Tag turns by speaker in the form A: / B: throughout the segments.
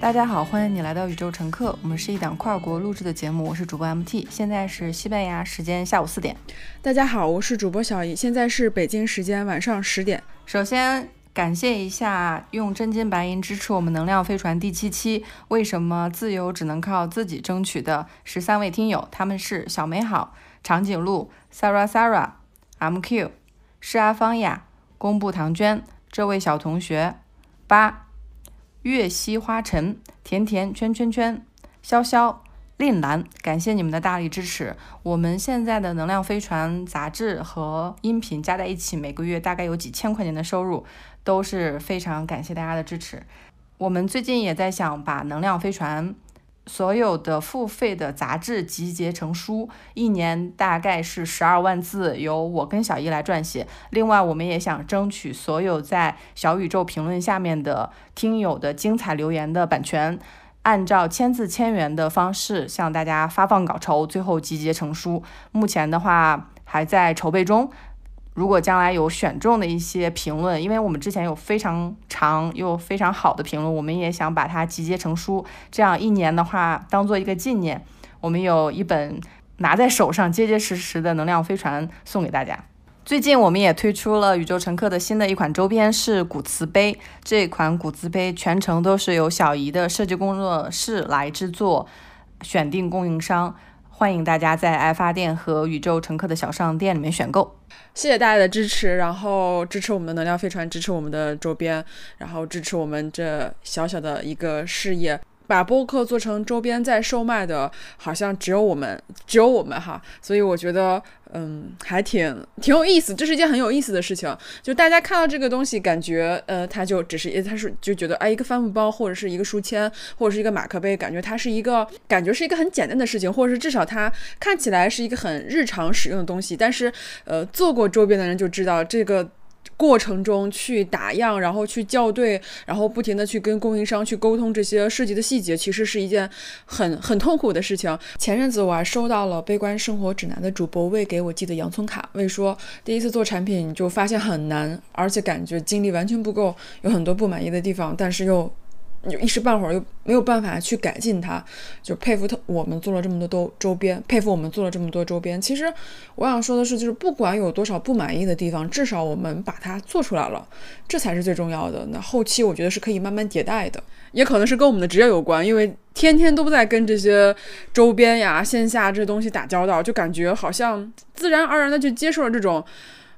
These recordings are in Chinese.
A: 大家好，欢迎你来到宇宙乘客。我们是一档跨国录制的节目，我是主播 MT，现在是西班牙时间下午四点。
B: 大家好，我是主播小姨，现在是北京时间晚上十点。
A: 首先感谢一下用真金白银支持我们能量飞船第七期，为什么自由只能靠自己争取的十三位听友，他们是小美好、长颈鹿、Sarah Sarah、MQ、施阿芳雅、公布唐娟、这位小同学、八。月溪花尘、甜甜圈圈圈、潇潇、令兰，感谢你们的大力支持。我们现在的能量飞船杂志和音频加在一起，每个月大概有几千块钱的收入，都是非常感谢大家的支持。我们最近也在想把能量飞船。所有的付费的杂志集结成书，一年大概是十二万字，由我跟小易来撰写。另外，我们也想争取所有在小宇宙评论下面的听友的精彩留言的版权，按照签字千元的方式向大家发放稿酬，最后集结成书。目前的话还在筹备中。如果将来有选中的一些评论，因为我们之前有非常长又非常好的评论，我们也想把它集结成书，这样一年的话当做一个纪念，我们有一本拿在手上结结实实的能量飞船送给大家。最近我们也推出了宇宙乘客的新的一款周边，是古瓷杯。这款古瓷杯全程都是由小姨的设计工作室来制作，选定供应商。欢迎大家在爱发店和宇宙乘客的小商店里面选购，
B: 谢谢大家的支持，然后支持我们的能量飞船，支持我们的周边，然后支持我们这小小的一个事业。把播客做成周边再售卖的，好像只有我们，只有我们哈，所以我觉得，嗯，还挺挺有意思，这是一件很有意思的事情。就大家看到这个东西，感觉，呃，它就只是，它是就觉得，哎，一个帆布包或者是一个书签或者是一个马克杯，感觉它是一个，感觉是一个很简单的事情，或者是至少它看起来是一个很日常使用的东西。但是，呃，做过周边的人就知道这个。过程中去打样，然后去校对，然后不停的去跟供应商去沟通这些设计的细节，其实是一件很很痛苦的事情。前阵子我还收到了《悲观生活指南》的主播魏给我寄的洋葱卡，魏说第一次做产品就发现很难，而且感觉精力完全不够，有很多不满意的地方，但是又。就一时半会儿又没有办法去改进它，就佩服他。我们做了这么多都周边，佩服我们做了这么多周边。其实我想说的是，就是不管有多少不满意的地方，至少我们把它做出来了，这才是最重要的。那后期我觉得是可以慢慢迭代的，也可能是跟我们的职业有关，因为天天都在跟这些周边呀、线下这东西打交道，就感觉好像自然而然的就接受了这种，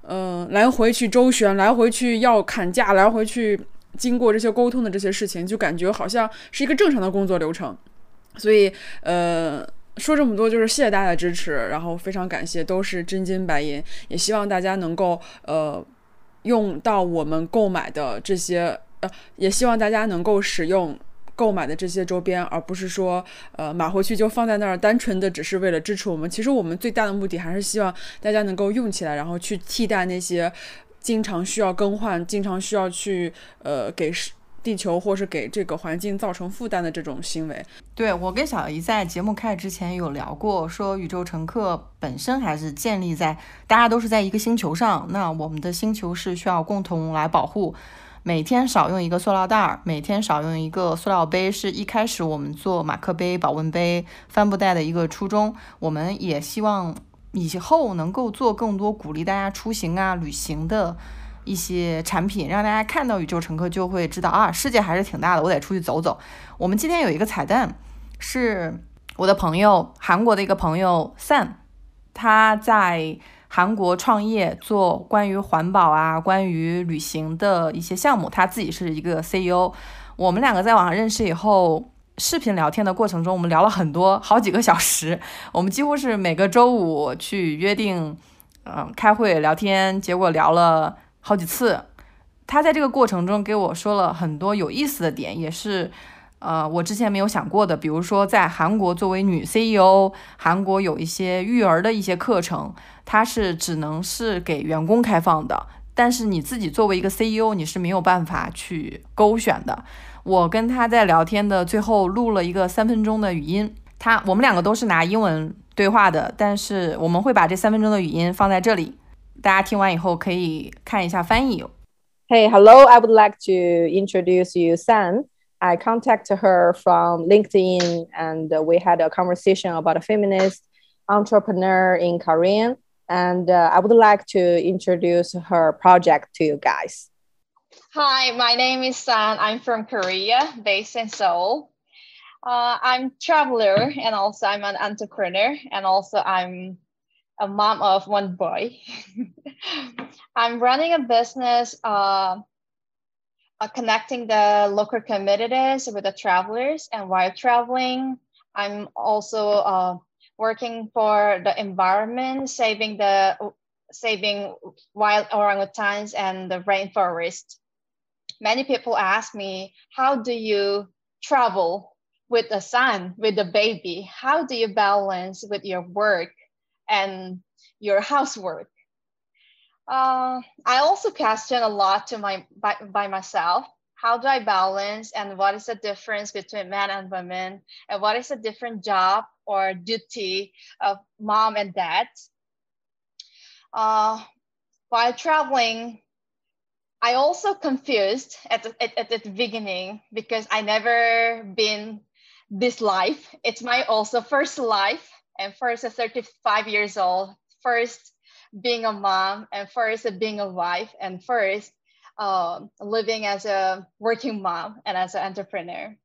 B: 嗯，来回去周旋，来回去要砍价，来回去。经过这些沟通的这些事情，就感觉好像是一个正常的工作流程，所以呃，说这么多就是谢谢大家的支持，然后非常感谢，都是真金白银，也希望大家能够呃用到我们购买的这些呃，也希望大家能够使用。购买的这些周边，而不是说，呃，买回去就放在那儿，单纯的只是为了支持我们。其实我们最大的目的还是希望大家能够用起来，然后去替代那些经常需要更换、经常需要去呃给地球或是给这个环境造成负担的这种行为。
A: 对我跟小姨在节目开始之前有聊过，说宇宙乘客本身还是建立在大家都是在一个星球上，那我们的星球是需要共同来保护。每天少用一个塑料袋儿，每天少用一个塑料杯，是一开始我们做马克杯、保温杯、帆布袋的一个初衷。我们也希望以后能够做更多鼓励大家出行啊、旅行的一些产品，让大家看到宇宙乘客就会知道啊，世界还是挺大的，我得出去走走。我们今天有一个彩蛋，是我的朋友，韩国的一个朋友 Sam，他在。韩国创业做关于环保啊、关于旅行的一些项目，他自己是一个 CEO。我们两个在网上认识以后，视频聊天的过程中，我们聊了很多，好几个小时。我们几乎是每个周五去约定，嗯，开会聊天，结果聊了好几次。他在这个过程中给我说了很多有意思的点，也是。呃，我之前没有想过的，比如说在韩国作为女 CEO，韩国有一些育儿的一些课程，它是只能是给员工开放的，但是你自己作为一个 CEO，你是没有办法去勾选的。我跟他在聊天的最后录了一个三分钟的语音，他我们两个都是拿英文。 对话的，但是我们会把这三分钟的语音放在这里，大家听完以后可以看一下翻译。
C: Hey, hello. I would like to introduce you, San. I contacted her from LinkedIn, and we had a conversation about a feminist entrepreneur in Korean. And uh, I would like to introduce her project to you guys.
D: Hi, my name is San. I'm from Korea, based in Seoul. Uh, I'm traveler, and also I'm an entrepreneur, and also I'm a mom of one boy. I'm running a business uh, uh, connecting the local communities with the travelers. And while traveling, I'm also uh, working for the environment, saving the saving wild orangutans and the rainforest. Many people ask me, how do you travel with a son, with a baby? How do you balance with your work and your housework? Uh, I also question a lot to my by, by myself. How do I balance and what is the difference between men and women and what is the different job or duty of mom and dad? Uh, while traveling, I also confused at at, at the beginning because I never been this life. It's my also first life and first at 35 years old, first being a mom and first being a wife and first uh, living as a working mom and as an entrepreneur.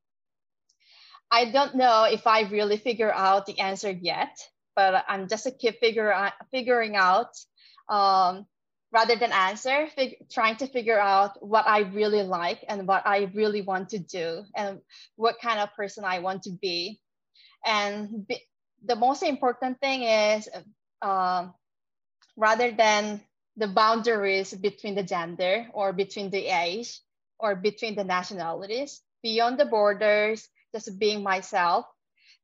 D: I don't know if I really figure out the answer yet, but I'm just a keep figure figuring out um, rather than answer, fig- trying to figure out what I really like and what I really want to do and what kind of person I want to be. And the most important thing is uh, rather than the boundaries between the gender or between the age or between the nationalities, beyond the borders, just being myself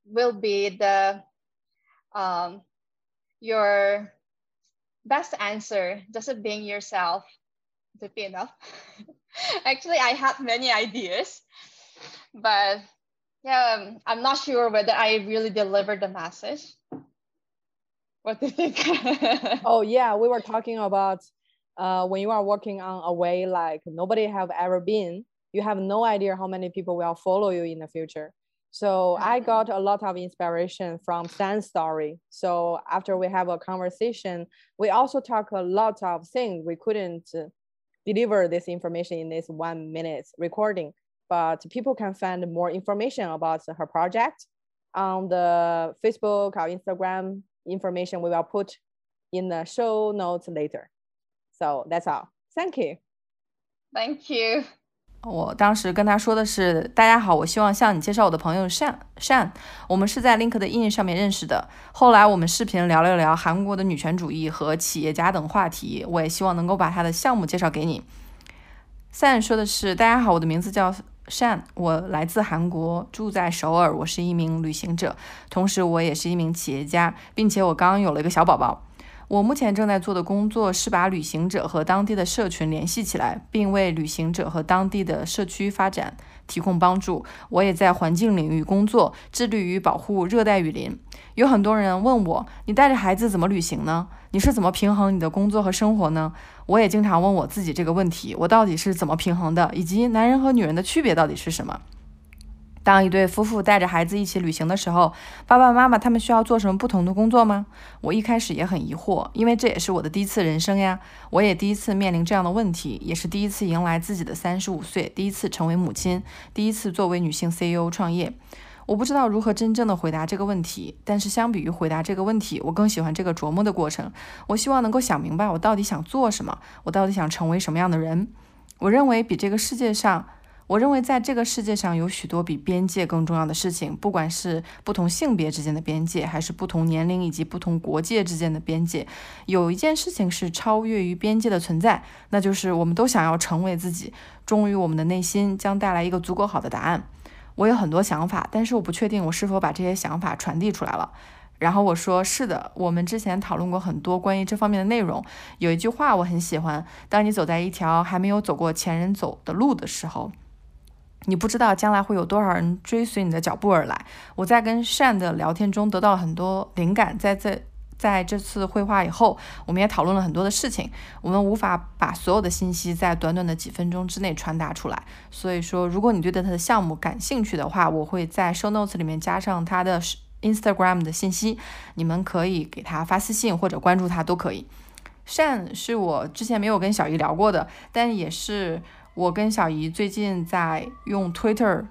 D: will be the um, your best answer. Just being yourself would be enough. Actually, I have many ideas, but yeah, um, I'm not sure whether I really delivered the message. What do you think?
C: oh yeah, we were talking about uh, when you are working on a way like nobody have ever been. You have no idea how many people will follow you in the future. So I got a lot of inspiration from San's story. So after we have a conversation, we also talk a lot of things. We couldn't deliver this information in this one minute recording, but people can find more information about her project on the Facebook or Instagram information we will put in the show notes later. So that's all. Thank you.
D: Thank you.
A: 我当时跟他说的是：“大家好，我希望向你介绍我的朋友善善，我们是在 LinkedIn 上面认识的。后来我们视频聊了聊韩国的女权主义和企业家等话题。我也希望能够把他的项目介绍给你。”善说的是：“大家好，我的名字叫。”善，我来自韩国，住在首尔。我是一名旅行者，同时我也是一名企业家，并且我刚刚有了一个小宝宝。我目前正在做的工作是把旅行者和当地的社群联系起来，并为旅行者和当地的社区发展提供帮助。我也在环境领域工作，致力于保护热带雨林。有很多人问我，你带着孩子怎么旅行呢？你是怎么平衡你的工作和生活呢？我也经常问我自己这个问题：我到底是怎么平衡的？以及男人和女人的区别到底是什么？当一对夫妇带着孩子一起旅行的时候，爸爸妈妈他们需要做什么不同的工作吗？我一开始也很疑惑，因为这也是我的第一次人生呀。我也第一次面临这样的问题，也是第一次迎来自己的三十五岁，第一次成为母亲，第一次作为女性 CEO 创业。我不知道如何真正的回答这个问题，但是相比于回答这个问题，我更喜欢这个琢磨的过程。我希望能够想明白我到底想做什么，我到底想成为什么样的人。我认为比这个世界上。我认为，在这个世界上有许多比边界更重要的事情，不管是不同性别之间的边界，还是不同年龄以及不同国界之间的边界。有一件事情是超越于边界的存在，那就是我们都想要成为自己，忠于我们的内心，将带来一个足够好的答案。我有很多想法，但是我不确定我是否把这些想法传递出来了。然后我说：“是的，我们之前讨论过很多关于这方面的内容。有一句话我很喜欢：当你走在一条还没有走过前人走的路的时候。”你不知道将来会有多少人追随你的脚步而来。我在跟善的聊天中得到了很多灵感，在这在这次绘画以后，我们也讨论了很多的事情。我们无法把所有的信息在短短的几分钟之内传达出来，所以说，如果你对他的项目感兴趣的话，我会在 show notes 里面加上他的 Instagram 的信息，你们可以给他发私信或者关注他都可以。善是我之前没有跟小姨聊过的，但也是我跟小姨最近在用 Twitter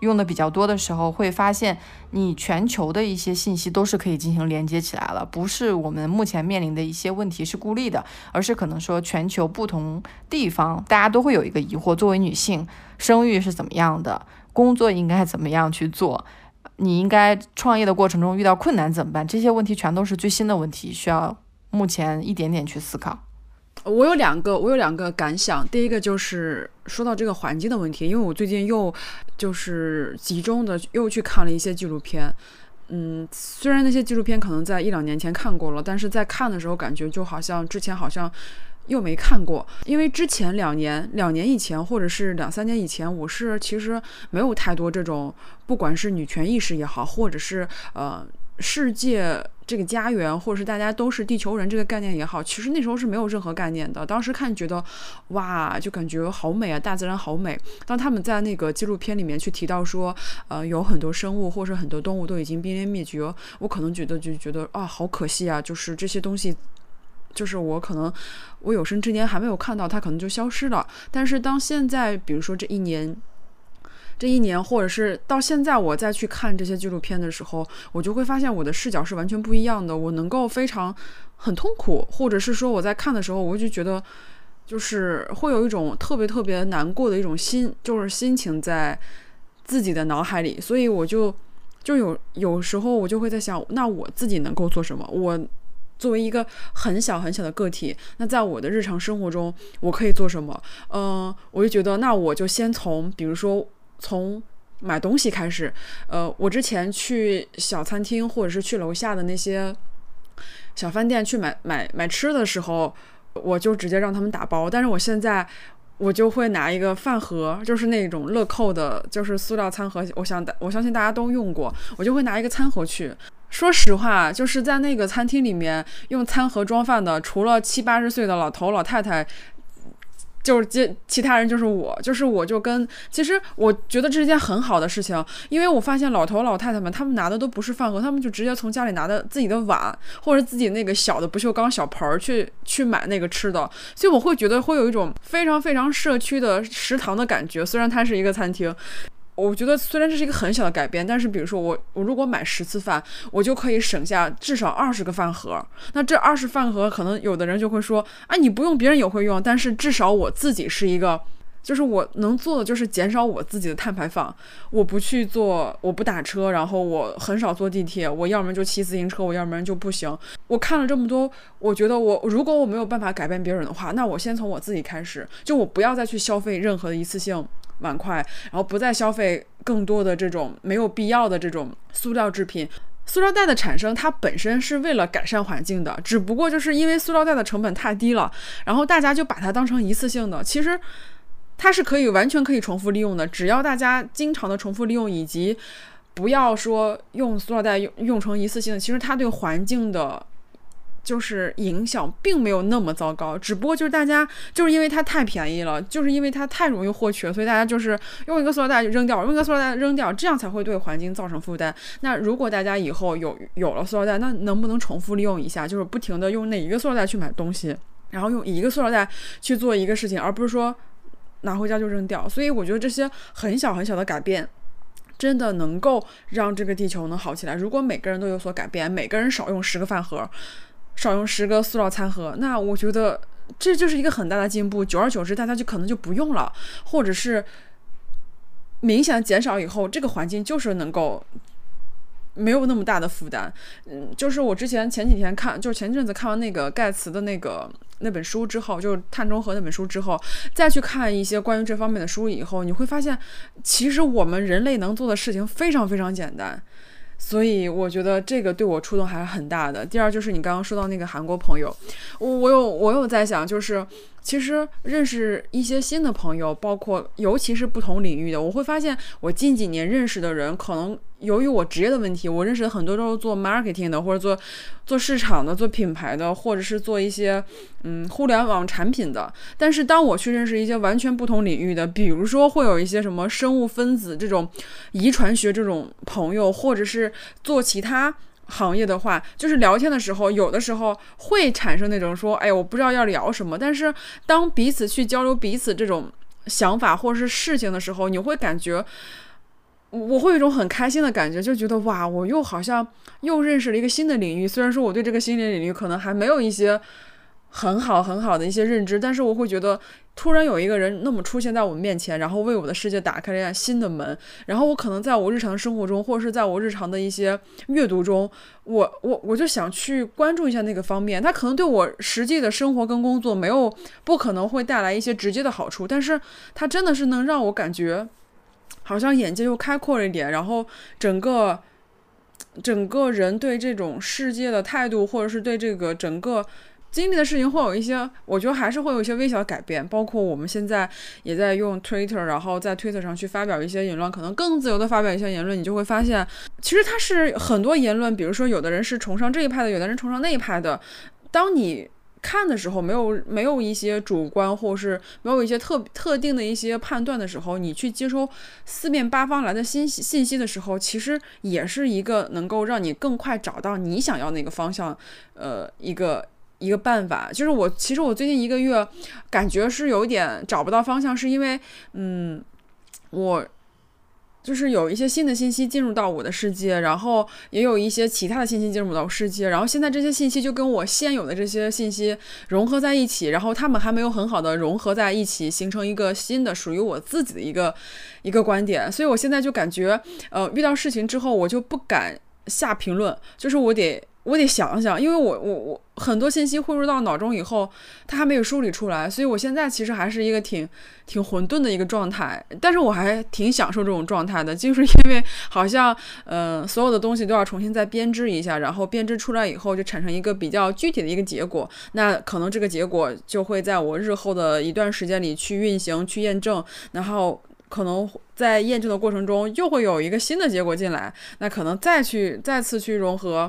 A: 用的比较多的时候，会发现你全球的一些信息都是可以进行连接起来了，不是我们目前面临的一些问题是孤立的，而是可能说全球不同地方大家都会有一个疑惑：作为女性，生育是怎么样的？工作应该怎么样去做？你应该创业的过程中遇到困难怎么办？这些问题全都是最新的问题，需要。目前一点点去思考，
B: 我有两个，我有两个感想。第一个就是说到这个环境的问题，因为我最近又就是集中的又去看了一些纪录片。嗯，虽然那些纪录片可能在一两年前看过了，但是在看的时候感觉就好像之前好像又没看过。因为之前两年、两年以前或者是两三年以前，我是其实没有太多这种，不管是女权意识也好，或者是呃。世界这个家园，或者是大家都是地球人这个概念也好，其实那时候是没有任何概念的。当时看觉得，哇，就感觉好美啊，大自然好美。当他们在那个纪录片里面去提到说，呃，有很多生物或者很多动物都已经濒临灭绝，我可能觉得就觉得啊，好可惜啊，就是这些东西，就是我可能我有生之年还没有看到，它可能就消失了。但是当现在，比如说这一年。这一年，或者是到现在，我再去看这些纪录片的时候，我就会发现我的视角是完全不一样的。我能够非常很痛苦，或者是说我在看的时候，我就觉得就是会有一种特别特别难过的一种心，就是心情在自己的脑海里。所以我就就有有时候我就会在想，那我自己能够做什么？我作为一个很小很小的个体，那在我的日常生活中，我可以做什么？嗯，我就觉得，那我就先从比如说。从买东西开始，呃，我之前去小餐厅或者是去楼下的那些小饭店去买买买吃的时候，我就直接让他们打包。但是我现在我就会拿一个饭盒，就是那种乐扣的，就是塑料餐盒。我想我相信大家都用过，我就会拿一个餐盒去。说实话，就是在那个餐厅里面用餐盒装饭的，除了七八十岁的老头老太太。就是其其他人就是我，就是我就跟其实我觉得这是件很好的事情，因为我发现老头老太太们他们拿的都不是饭盒，他们就直接从家里拿的自己的碗或者自己那个小的不锈钢小盆儿去去买那个吃的，所以我会觉得会有一种非常非常社区的食堂的感觉，虽然它是一个餐厅。我觉得虽然这是一个很小的改变，但是比如说我我如果买十次饭，我就可以省下至少二十个饭盒。那这二十饭盒，可能有的人就会说，啊，你不用别人也会用，但是至少我自己是一个，就是我能做的就是减少我自己的碳排放。我不去坐，我不打车，然后我很少坐地铁，我要么就骑自行车，我要么就不行。我看了这么多，我觉得我如果我没有办法改变别人的话，那我先从我自己开始，就我不要再去消费任何的一次性。碗筷，然后不再消费更多的这种没有必要的这种塑料制品。塑料袋的产生，它本身是为了改善环境的，只不过就是因为塑料袋的成本太低了，然后大家就把它当成一次性的。其实它是可以完全可以重复利用的，只要大家经常的重复利用，以及不要说用塑料袋用用成一次性的，其实它对环境的。就是影响并没有那么糟糕，只不过就是大家就是因为它太便宜了，就是因为它太容易获取了，所以大家就是用一个塑料袋就扔掉，用一个塑料袋扔掉，这样才会对环境造成负担。那如果大家以后有有了塑料袋，那能不能重复利用一下？就是不停的用那一个塑料袋去买东西，然后用一个塑料袋去做一个事情，而不是说拿回家就扔掉。所以我觉得这些很小很小的改变，真的能够让这个地球能好起来。如果每个人都有所改变，每个人少用十个饭盒。少用十个塑料餐盒，那我觉得这就是一个很大的进步。久而久之，大家就可能就不用了，或者是明显减少以后，这个环境就是能够没有那么大的负担。嗯，就是我之前前几天看，就是前阵子看完那个盖茨的那个那本书之后，就是碳中和那本书之后，再去看一些关于这方面的书以后，你会发现，其实我们人类能做的事情非常非常简单。所以我觉得这个对我触动还是很大的。第二就是你刚刚说到那个韩国朋友，我我有我有在想，就是其实认识一些新的朋友，包括尤其是不同领域的，我会发现我近几年认识的人，可能由于我职业的问题，我认识的很多都是做 marketing 的，或者做做市场的、做品牌的，或者是做一些嗯互联网产品的。但是当我去认识一些完全不同领域的，比如说会有一些什么生物分子这种遗传学这种朋友，或者是做其他行业的话，就是聊天的时候，有的时候会产生那种说，哎，我不知道要聊什么。但是当彼此去交流彼此这种想法或者是事情的时候，你会感觉，我会有一种很开心的感觉，就觉得哇，我又好像又认识了一个新的领域。虽然说我对这个新的领域可能还没有一些。很好很好的一些认知，但是我会觉得突然有一个人那么出现在我们面前，然后为我的世界打开了一扇新的门，然后我可能在我日常生活中，或者是在我日常的一些阅读中，我我我就想去关注一下那个方面，它可能对我实际的生活跟工作没有不可能会带来一些直接的好处，但是它真的是能让我感觉好像眼界又开阔了一点，然后整个整个人对这种世界的态度，或者是对这个整个。经历的事情会有一些，我觉得还是会有一些微小的改变。包括我们现在也在用 Twitter，然后在 Twitter 上去发表一些言论，可能更自由的发表一些言论，你就会发现，其实它是很多言论。比如说，有的人是崇尚这一派的，有的人崇尚那一派的。当你看的时候，没有没有一些主观，或是没有一些特特定的一些判断的时候，你去接收四面八方来的信息信息的时候，其实也是一个能够让你更快找到你想要那个方向，呃，一个。一个办法就是我，其实我最近一个月感觉是有点找不到方向，是因为，嗯，我就是有一些新的信息进入到我的世界，然后也有一些其他的信息进入到世界，然后现在这些信息就跟我现有的这些信息融合在一起，然后他们还没有很好的融合在一起，形成一个新的属于我自己的一个一个观点，所以我现在就感觉，呃，遇到事情之后我就不敢下评论，就是我得。我得想想，因为我我我很多信息汇入到脑中以后，它还没有梳理出来，所以我现在其实还是一个挺挺混沌的一个状态。但是我还挺享受这种状态的，就是因为好像嗯，所有的东西都要重新再编织一下，然后编织出来以后就产生一个比较具体的一个结果。那可能这个结果就会在我日后的一段时间里去运行、去验证，然后可能在验证的过程中又会有一个新的结果进来，那可能再去再次去融合。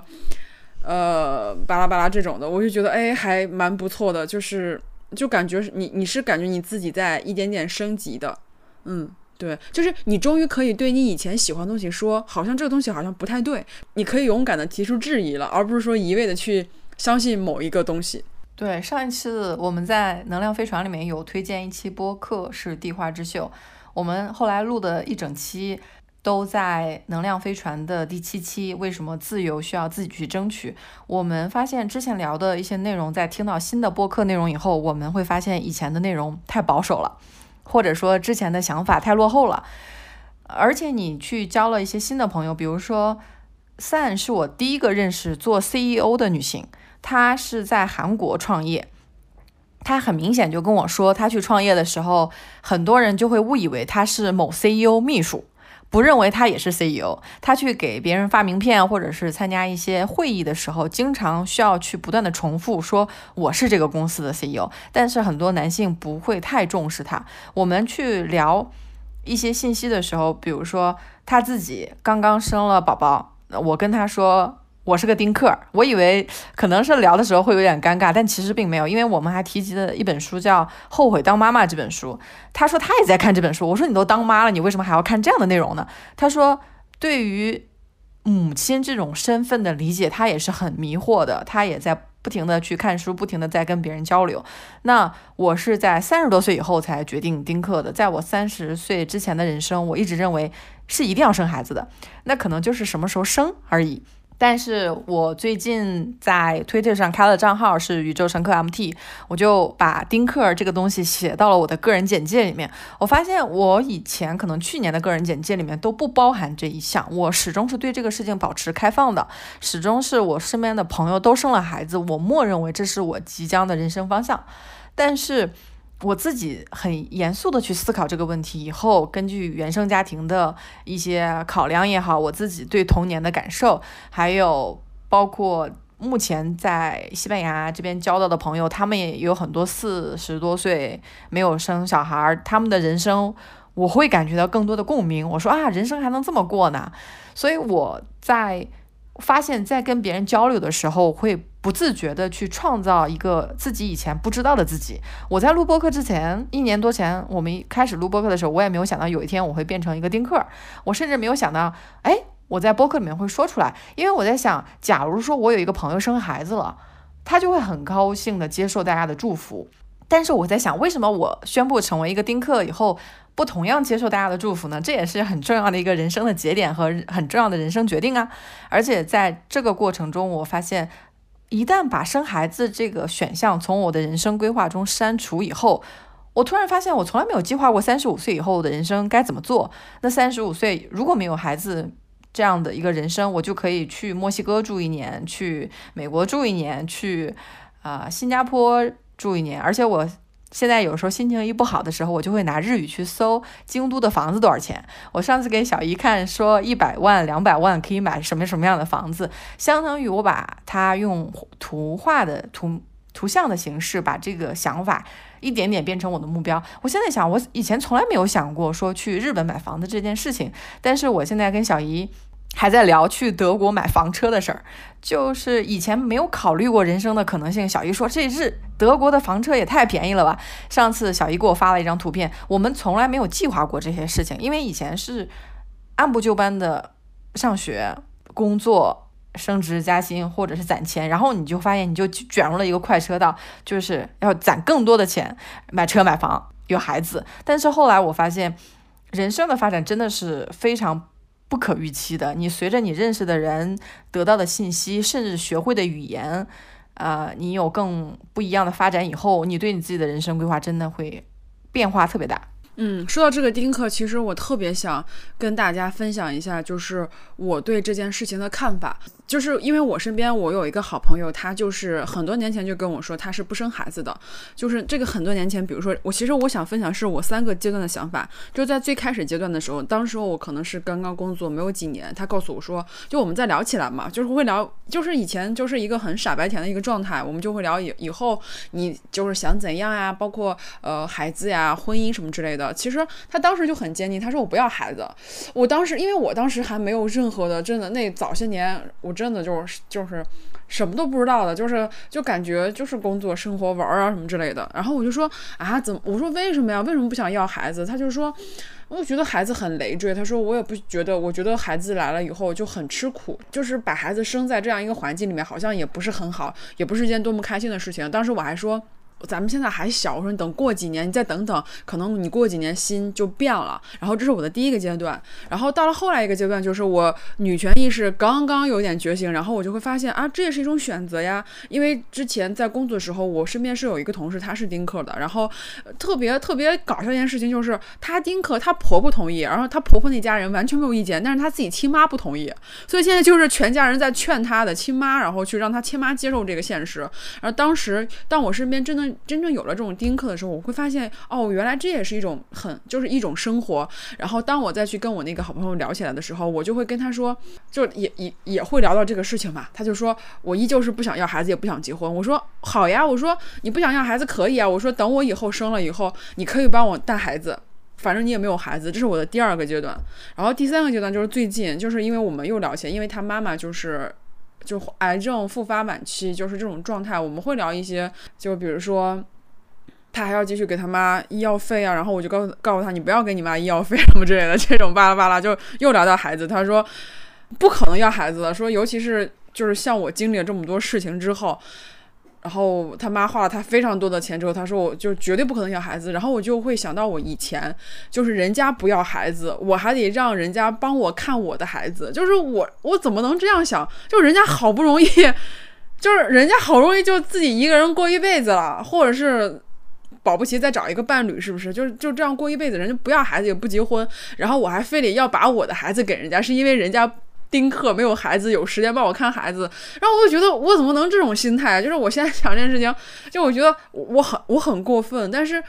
B: 呃，巴拉巴拉这种的，我就觉得哎，还蛮不错的，就是就感觉是你你是感觉你自己在一点点升级的，嗯，对，就是你终于可以对你以前喜欢的东西说，好像这个东西好像不太对，你可以勇敢的提出质疑了，而不是说一味的去相信某一个东西。
A: 对，上一次我们在能量飞船里面有推荐一期播客是地化之秀，我们后来录的一整期。都在能量飞船的第七期，为什么自由需要自己去争取？我们发现之前聊的一些内容，在听到新的播客内容以后，我们会发现以前的内容太保守了，或者说之前的想法太落后了。而且你去交了一些新的朋友，比如说 San 是我第一个认识做 CEO 的女性，她是在韩国创业，她很明显就跟我说，她去创业的时候，很多人就会误以为她是某 CEO 秘书。不认为他也是 CEO，他去给别人发名片，或者是参加一些会议的时候，经常需要去不断的重复说我是这个公司的 CEO。但是很多男性不会太重视他。我们去聊一些信息的时候，比如说他自己刚刚生了宝宝，我跟他说。我是个丁克，我以为可能是聊的时候会有点尴尬，但其实并没有，因为我们还提及了一本书叫《后悔当妈妈》这本书。他说他也在看这本书，我说你都当妈了，你为什么还要看这样的内容呢？他说对于母亲这种身份的理解，他也是很迷惑的，他也在不停的去看书，不停的在跟别人交流。那我是在三十多岁以后才决定丁克的，在我三十岁之前的人生，我一直认为是一定要生孩子的，那可能就是什么时候生而已。但是我最近在推特上开了账号，是宇宙乘客 MT，我就把丁克这个东西写到了我的个人简介里面。我发现我以前可能去年的个人简介里面都不包含这一项，我始终是对这个事情保持开放的，始终是我身边的朋友都生了孩子，我默认为这是我即将的人生方向。但是我自己很严肃的去思考这个问题以后，根据原生家庭的一些考量也好，我自己对童年的感受，还有包括目前在西班牙这边交到的朋友，他们也有很多四十多岁没有生小孩，他们的人生我会感觉到更多的共鸣。我说啊，人生还能这么过呢，所以我在。发现，在跟别人交流的时候，会不自觉的去创造一个自己以前不知道的自己。我在录播课之前，一年多前，我们开始录播课的时候，我也没有想到有一天我会变成一个丁克。我甚至没有想到，哎，我在播客里面会说出来，因为我在想，假如说我有一个朋友生孩子了，他就会很高兴的接受大家的祝福。但是我在想，为什么我宣布成为一个丁克以后？不同样接受大家的祝福呢，这也是很重要的一个人生的节点和很重要的人生决定啊。而且在这个过程中，我发现一旦把生孩子这个选项从我的人生规划中删除以后，我突然发现我从来没有计划过三十五岁以后的人生该怎么做。那三十五岁如果没有孩子这样的一个人生，我就可以去墨西哥住一年，去美国住一年，去啊新加坡住一年，而且我。现在有时候心情一不好的时候，我就会拿日语去搜京都的房子多少钱。我上次给小姨看，说一百万、两百万可以买什么什么样的房子，相当于我把它用图画的图图像的形式，把这个想法一点点变成我的目标。我现在想，我以前从来没有想过说去日本买房子这件事情，但是我现在跟小姨。还在聊去德国买房车的事儿，就是以前没有考虑过人生的可能性。小姨说：“这日德国的房车也太便宜了吧！”上次小姨给我发了一张图片，我们从来没有计划过这些事情，因为以前是按部就班的上学、工作、升职加薪或者是攒钱，然后你就发现你就卷入了一个快车道，就是要攒更多的钱买车、买房、有孩子。但是后来我发现，人生的发展真的是非常。不可预期的，你随着你认识的人得到的信息，甚至学会的语言，啊，你有更不一样的发展以后，你对你自己的人生规划真的会变化特别大。
B: 嗯，说到这个丁克，其实我特别想跟大家分享一下，就是我对这件事情的看法。就是因为我身边我有一个好朋友，他就是很多年前就跟我说他是不生孩子的。就是这个很多年前，比如说我其实我想分享是我三个阶段的想法。就在最开始阶段的时候，当时我可能是刚刚工作没有几年，他告诉我说，就我们在聊起来嘛，就是会聊，就是以前就是一个很傻白甜的一个状态，我们就会聊以以后你就是想怎样呀，包括呃孩子呀、婚姻什么之类的。其实他当时就很坚定，他说我不要孩子。我当时因为我当时还没有任何的，真的那早些年我。真的就是就是什么都不知道的，就是就感觉就是工作、生活、玩啊什么之类的。然后我就说啊，怎么？我说为什么呀？为什么不想要孩子？他就说，我觉得孩子很累赘。他说我也不觉得，我觉得孩子来了以后就很吃苦，就是把孩子生在这样一个环境里面，好像也不是很好，也不是一件多么开心的事情。当时我还说。咱们现在还小，我说你等过几年，你再等等，可能你过几年心就变了。然后这是我的第一个阶段，然后到了后来一个阶段，就是我女权意识刚刚有点觉醒，然后我就会发现啊，这也是一种选择呀。因为之前在工作的时候，我身边是有一个同事，她是丁克的，然后特别特别搞笑一件事情就是，她丁克，她婆婆同意，然后她婆婆那家人完全没有意见，但是她自己亲妈不同意，所以现在就是全家人在劝她的亲妈，然后去让她亲妈接受这个现实。然后当时当我身边真的。真正有了这种丁克的时候，我会发现哦，原来这也是一种很就是一种生活。然后当我再去跟我那个好朋友聊起来的时候，我就会跟他说，就也也也会聊到这个事情嘛。他就说我依旧是不想要孩子，也不想结婚。我说好呀，我说你不想要孩子可以啊。我说等我以后生了以后，你可以帮我带孩子，反正你也没有孩子。这是我的第二个阶段。然后第三个阶段就是最近，就是因为我们又聊起来，因为他妈妈就是。就癌症复发晚期，就是这种状态，我们会聊一些，就比如说，他还要继续给他妈医药费啊，然后我就告诉告诉他，你不要给你妈医药费什么之类的，这种巴拉巴拉，就又聊到孩子，他说不可能要孩子的，说尤其是就是像我经历了这么多事情之后。然后他妈花了他非常多的钱之后，他说我就绝对不可能要孩子。然后我就会想到我以前，就是人家不要孩子，我还得让人家帮我看我的孩子，就是我我怎么能这样想？就人家好不容易，就是人家好不容易就自己一个人过一辈子了，或者是保不齐再找一个伴侣，是不是？就是就这样过一辈子，人家不要孩子也不结婚，然后我还非得要把我的孩子给人家，是因为人家。丁克，没有孩子，有时间帮我看孩子。然后我就觉得我怎么能这种心态？就是我现在想这件事情，就我觉得我很我很过分。但是，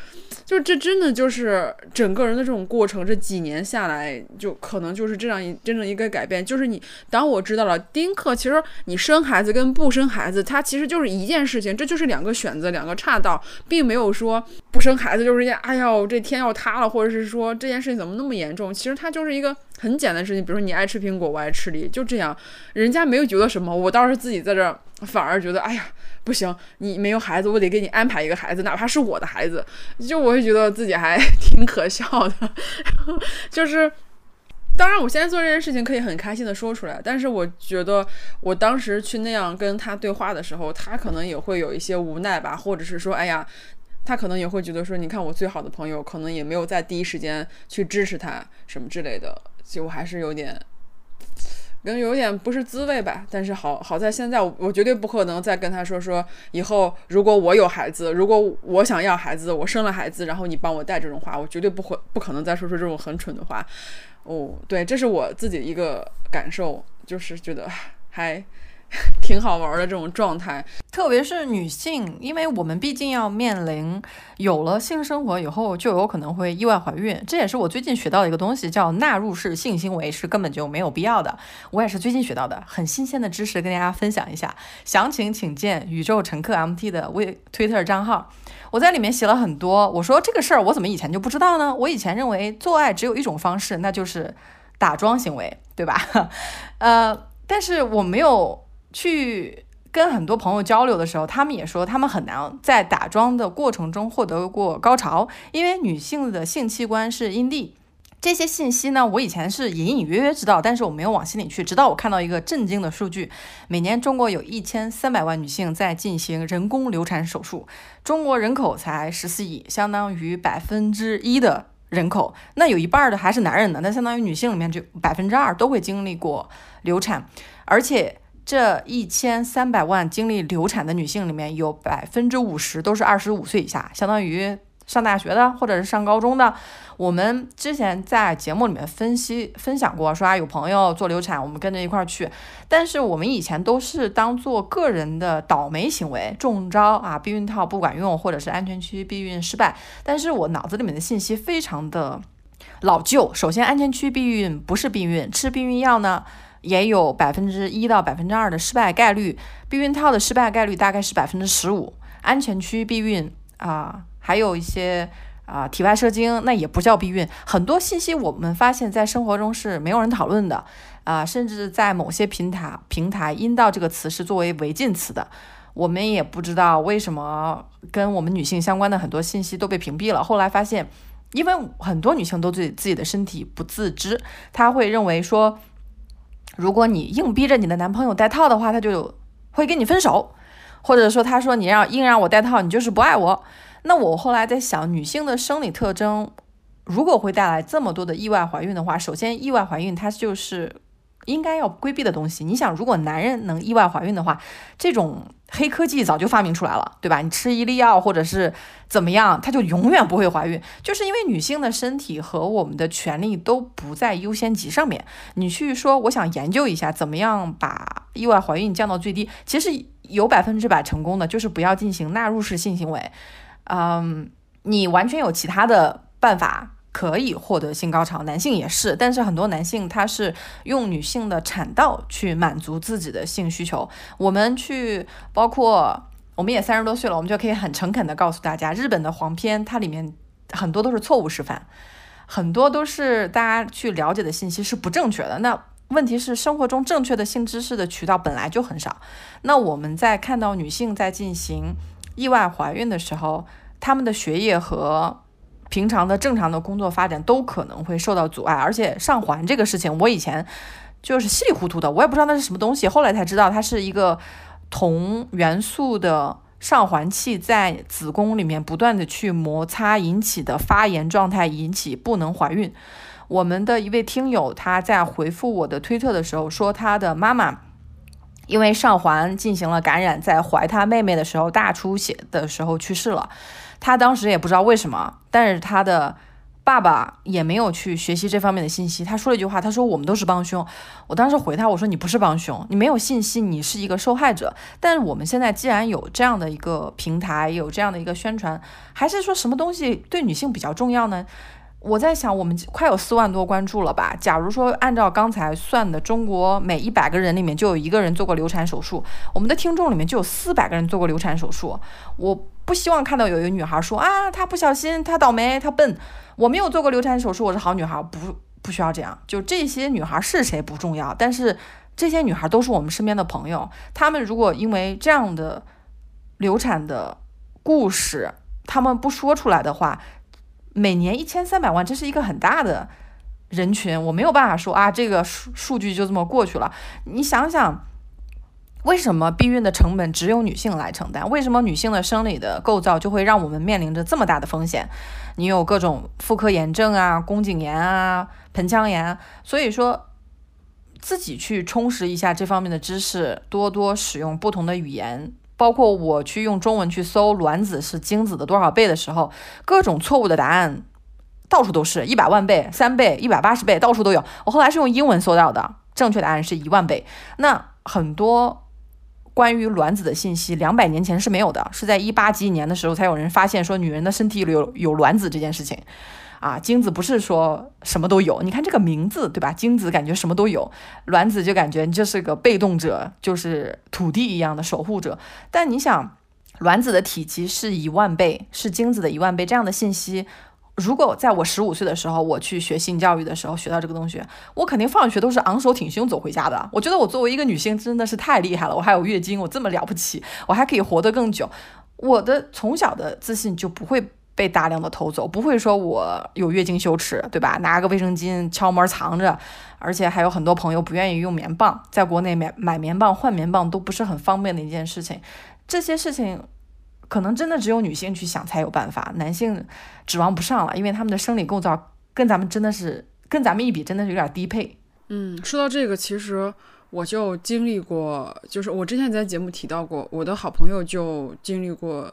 B: 就这真的就是整个人的这种过程，这几年下来，就可能就是这样一真正一个改变。就是你当我知道了丁克，其实你生孩子跟不生孩子，它其实就是一件事情，这就是两个选择，两个岔道，并没有说不生孩子就是一件哎呦这天要塌了，或者是说这件事情怎么那么严重？其实它就是一个。很简单的事情，比如说你爱吃苹果，我爱吃梨，就这样，人家没有觉得什么，我倒是自己在这儿，反而觉得，哎呀，不行，你没有孩子，我得给你安排一个孩子，哪怕是我的孩子，就我会觉得自己还挺可笑的，就是，当然我现在做这件事情可以很开心的说出来，但是我觉得我当时去那样跟他对话的时候，他可能也会有一些无奈吧，或者是说，哎呀。他可能也会觉得说，你看我最好的朋友，可能也没有在第一时间去支持他什么之类的，就还是有点，跟有点不是滋味吧。但是好好在现在，我绝对不可能再跟他说说，以后如果我有孩子，如果我想要孩子，我生了孩子，然后你帮我带这种话，我绝对不会不可能再说出这种很蠢的话。哦，对，这是我自己一个感受，就是觉得还。挺好玩的这种状态，
A: 特别是女性，因为我们毕竟要面临有了性生活以后就有可能会意外怀孕，这也是我最近学到的一个东西，叫纳入式性行为是根本就没有必要的。我也是最近学到的，很新鲜的知识跟大家分享一下。详情请见宇宙乘客 MT 的微 Twitter 账号，我在里面写了很多。我说这个事儿我怎么以前就不知道呢？我以前认为做爱只有一种方式，那就是打桩行为，对吧？呃，但是我没有。去跟很多朋友交流的时候，他们也说他们很难在打桩的过程中获得过高潮，因为女性的性器官是阴蒂。这些信息呢，我以前是隐隐约约知道，但是我没有往心里去。直到我看到一个震惊的数据：每年中国有一千三百万女性在进行人工流产手术。中国人口才十四亿，相当于百分之一的人口，那有一半的还是男人呢，那相当于女性里面就百分之二都会经历过流产，而且。这一千三百万经历流产的女性里面，有百分之五十都是二十五岁以下，相当于上大学的或者是上高中的。我们之前在节目里面分析分享过，说啊有朋友做流产，我们跟着一块儿去。但是我们以前都是当做个人的倒霉行为，中招啊，避孕套不管用，或者是安全区避孕失败。但是我脑子里面的信息非常的老旧。首先，安全区避孕不是避孕，吃避孕药呢？也有百分之一到百分之二的失败概率，避孕套的失败概率大概是百分之十五。安全区避孕啊，还有一些啊体外射精，那也不叫避孕。很多信息我们发现，在生活中是没有人讨论的啊，甚至在某些平台平台，阴道这个词是作为违禁词的。我们也不知道为什么跟我们女性相关的很多信息都被屏蔽了。后来发现，因为很多女性都对自己的身体不自知，她会认为说。如果你硬逼着你的男朋友戴套的话，他就会跟你分手，或者说他说你让硬让我戴套，你就是不爱我。那我后来在想，女性的生理特征如果会带来这么多的意外怀孕的话，首先意外怀孕它就是应该要规避的东西。你想，如果男人能意外怀孕的话，这种。黑科技早就发明出来了，对吧？你吃一粒药或者是怎么样，它就永远不会怀孕，就是因为女性的身体和我们的权利都不在优先级上面。你去说我想研究一下怎么样把意外怀孕降到最低，其实有百分之百成功的，就是不要进行纳入式性行为。嗯，你完全有其他的办法。可以获得性高潮，男性也是，但是很多男性他是用女性的产道去满足自己的性需求。我们去，包括我们也三十多岁了，我们就可以很诚恳的告诉大家，日本的黄片它里面很多都是错误示范，很多都是大家去了解的信息是不正确的。那问题是生活中正确的性知识的渠道本来就很少。那我们在看到女性在进行意外怀孕的时候，她们的学业和平常的正常的工作发展都可能会受到阻碍，而且上环这个事情，我以前就是稀里糊涂的，我也不知道那是什么东西，后来才知道它是一个铜元素的上环器在子宫里面不断的去摩擦引起的发炎状态，引起不能怀孕。我们的一位听友他在回复我的推特的时候说，他的妈妈因为上环进行了感染，在怀他妹妹的时候大出血的时候去世了。他当时也不知道为什么，但是他的爸爸也没有去学习这方面的信息。他说了一句话，他说我们都是帮凶。我当时回他，我说你不是帮凶，你没有信息，你是一个受害者。但是我们现在既然有这样的一个平台，有这样的一个宣传，还是说什么东西对女性比较重要呢？我在想，我们快有四万多关注了吧？假如说按照刚才算的，中国每一百个人里面就有一个人做过流产手术，我们的听众里面就有四百个人做过流产手术。我不希望看到有一个女孩说啊，她不小心，她倒霉，她笨。我没有做过流产手术，我是好女孩，不不需要这样。就这些女孩是谁不重要，但是这些女孩都是我们身边的朋友。她们如果因为这样的流产的故事，她们不说出来的话。每年一千三百万，这是一个很大的人群，我没有办法说啊，这个数数据就这么过去了。你想想，为什么避孕的成本只有女性来承担？为什么女性的生理的构造就会让我们面临着这么大的风险？你有各种妇科炎症啊、宫颈炎啊、盆腔炎，所以说自己去充实一下这方面的知识，多多使用不同的语言。包括我去用中文去搜卵子是精子的多少倍的时候，各种错误的答案到处都是，一百万倍、三倍、一百八十倍，到处都有。我后来是用英文搜到的，正确答案是一万倍。那很多关于卵子的信息，两百年前是没有的，是在一八几几年的时候才有人发现说女人的身体里有有卵子这件事情。啊，精子不是说什么都有，你看这个名字，对吧？精子感觉什么都有，卵子就感觉你就是个被动者，就是土地一样的守护者。但你想，卵子的体积是一万倍，是精子的一万倍，这样的信息，如果在我十五岁的时候，我去学性教育的时候学到这个东西，我肯定放学都是昂首挺胸走回家的。我觉得我作为一个女性真的是太厉害了，我还有月经，我这么了不起，我还可以活得更久。我的从小的自信就不会。被大量的偷走，不会说我有月经羞耻，对吧？拿个卫生巾敲门藏着，而且还有很多朋友不愿意用棉棒，在国内买买棉棒换棉棒都不是很方便的一件事情。这些事情可能真的只有女性去想才有办法，男性指望不上了，因为他们的生理构造跟咱们真的是跟咱们一比，真的是有点低配。
B: 嗯，说到这个，其实我就经历过，就是我之前在节目提到过，我的好朋友就经历过。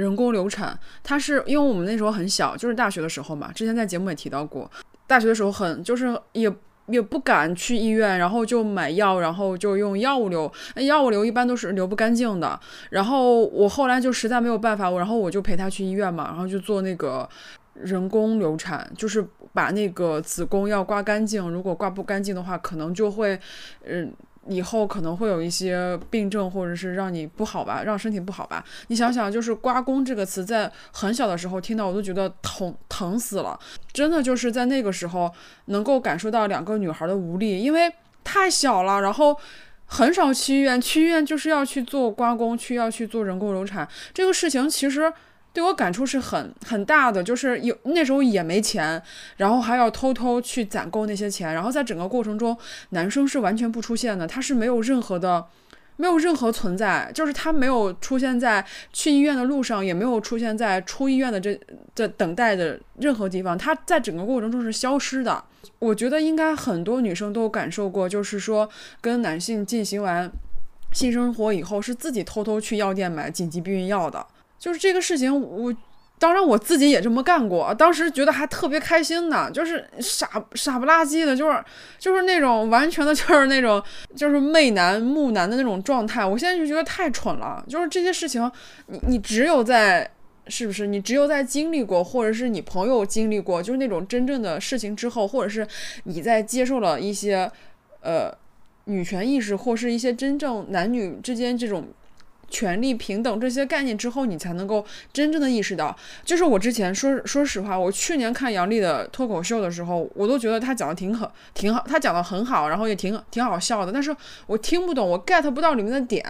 B: 人工流产，它是因为我们那时候很小，就是大学的时候嘛。之前在节目也提到过，大学的时候很就是也也不敢去医院，然后就买药，然后就用药物流。那药物流一般都是流不干净的。然后我后来就实在没有办法，我然后我就陪他去医院嘛，然后就做那个人工流产，就是把那个子宫要刮干净。如果刮不干净的话，可能就会嗯。以后可能会有一些病症，或者是让你不好吧，让身体不好吧。你想想，就是“刮宫”这个词，在很小的时候听到，我都觉得疼疼死了。真的就是在那个时候，能够感受到两个女孩的无力，因为太小了，然后很少去医院，去医院就是要去做刮宫，去要去做人工流产。这个事情其实。对我感触是很很大的，就是有那时候也没钱，然后还要偷偷去攒够那些钱，然后在整个过程中，男生是完全不出现的，他是没有任何的，没有任何存在，就是他没有出现在去医院的路上，也没有出现在出医院的这这等待的任何地方，他在整个过程中是消失的。我觉得应该很多女生都感受过，就是说跟男性进行完性生活以后，是自己偷偷去药店买紧急避孕药的。就是这个事情，我当然我自己也这么干过，当时觉得还特别开心呢，就是傻傻不拉几的，就是就是那种完全的，就是那种就是媚男木男的那种状态。我现在就觉得太蠢了，就是这些事情，你你只有在是不是？你只有在经历过，或者是你朋友经历过，就是那种真正的事情之后，或者是你在接受了一些呃女权意识，或是一些真正男女之间这种。权利平等这些概念之后，你才能够真正的意识到。就是我之前说说实话，我去年看杨笠的脱口秀的时候，我都觉得他讲的挺好，挺好，他讲的很好，然后也挺挺好笑的。但是我听不懂，我 get 不到里面的点。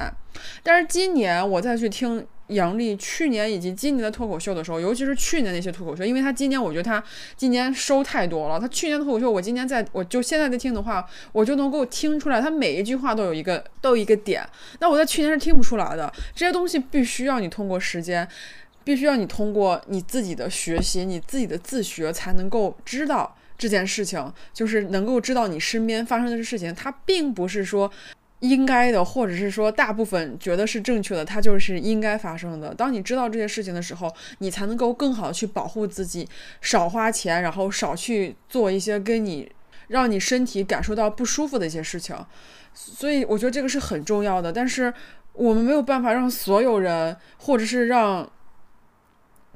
B: 但是今年我再去听。杨笠去年以及今年的脱口秀的时候，尤其是去年那些脱口秀，因为他今年我觉得他今年收太多了。他去年脱口秀，我今年在我就现在在听的话，我就能够听出来，他每一句话都有一个都有一个点。那我在去年是听不出来的。这些东西必须要你通过时间，必须要你通过你自己的学习，你自己的自学才能够知道这件事情，就是能够知道你身边发生的事情，它并不是说。应该的，或者是说大部分觉得是正确的，它就是应该发生的。当你知道这些事情的时候，你才能够更好的去保护自己，少花钱，然后少去做一些跟你让你身体感受到不舒服的一些事情。所以我觉得这个是很重要的。但是我们没有办法让所有人，或者是让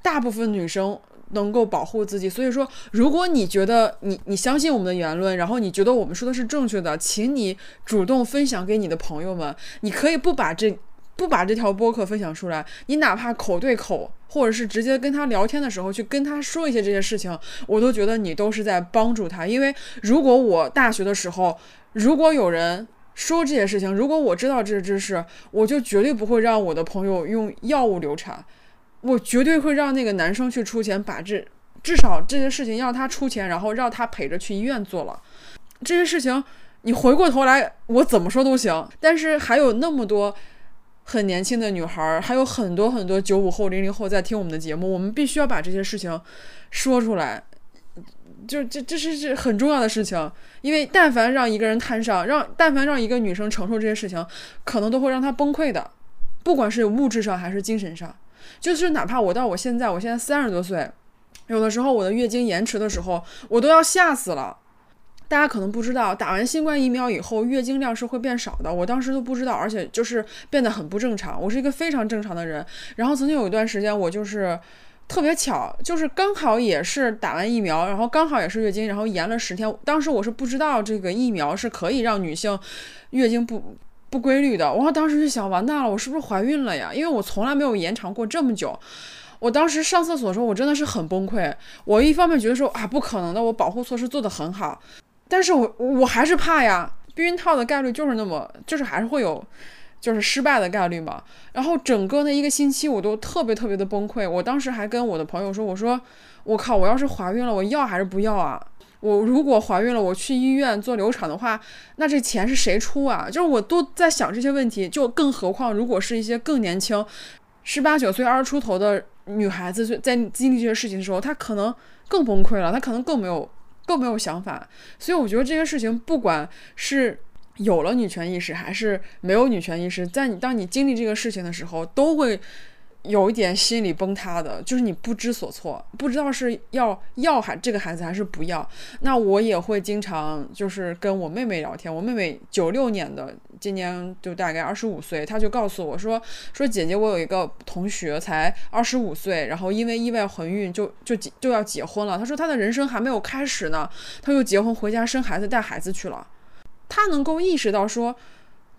B: 大部分女生。能够保护自己，所以说，如果你觉得你你相信我们的言论，然后你觉得我们说的是正确的，请你主动分享给你的朋友们。你可以不把这不把这条播客分享出来，你哪怕口对口，或者是直接跟他聊天的时候去跟他说一些这些事情，我都觉得你都是在帮助他。因为如果我大学的时候，如果有人说这些事情，如果我知道这些知识，我就绝对不会让我的朋友用药物流产。我绝对会让那个男生去出钱，把这至少这些事情要他出钱，然后让他陪着去医院做了。这些事情你回过头来，我怎么说都行。但是还有那么多很年轻的女孩，还有很多很多九五后、零零后在听我们的节目，我们必须要把这些事情说出来。就这这是是很重要的事情，因为但凡让一个人摊上，让但凡让一个女生承受这些事情，可能都会让她崩溃的，不管是物质上还是精神上。就是哪怕我到我现在，我现在三十多岁，有的时候我的月经延迟的时候，我都要吓死了。大家可能不知道，打完新冠疫苗以后，月经量是会变少的。我当时都不知道，而且就是变得很不正常。我是一个非常正常的人。然后曾经有一段时间，我就是特别巧，就是刚好也是打完疫苗，然后刚好也是月经，然后延了十天。当时我是不知道这个疫苗是可以让女性月经不。不规律的，我当时就想，完蛋了，我是不是怀孕了呀？因为我从来没有延长过这么久。我当时上厕所的时候，我真的是很崩溃。我一方面觉得说啊，不可能的，我保护措施做得很好，但是我我还是怕呀，避孕套的概率就是那么，就是还是会有，就是失败的概率嘛。然后整个那一个星期，我都特别特别的崩溃。我当时还跟我的朋友说，我说我靠，我要是怀孕了，我要还是不要啊？我如果怀孕了，我去医院做流产的话，那这钱是谁出啊？就是我都在想这些问题，就更何况如果是一些更年轻，十八九岁、二十出头的女孩子，在经历这些事情的时候，她可能更崩溃了，她可能更没有更没有想法。所以我觉得这些事情，不管是有了女权意识，还是没有女权意识，在你当你经历这个事情的时候，都会。有一点心理崩塌的，就是你不知所措，不知道是要要孩这个孩子还是不要。那我也会经常就是跟我妹妹聊天，我妹妹九六年的，今年就大概二十五岁，她就告诉我说说姐姐，我有一个同学才二十五岁，然后因为意外怀孕就就就要结婚了。她说她的人生还没有开始呢，她就结婚回家生孩子带孩子去了。她能够意识到说，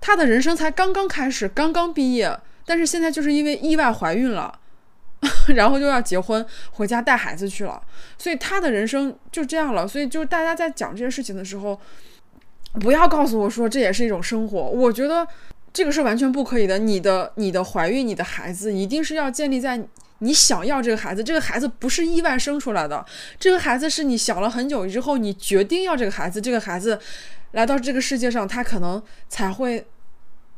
B: 她的人生才刚刚开始，刚刚毕业。但是现在就是因为意外怀孕了，然后就要结婚回家带孩子去了，所以他的人生就这样了。所以就是大家在讲这些事情的时候，不要告诉我说这也是一种生活。我觉得这个是完全不可以的。你的你的怀孕，你的孩子一定是要建立在你想要这个孩子，这个孩子不是意外生出来的，这个孩子是你想了很久之后，你决定要这个孩子，这个孩子来到这个世界上，他可能才会。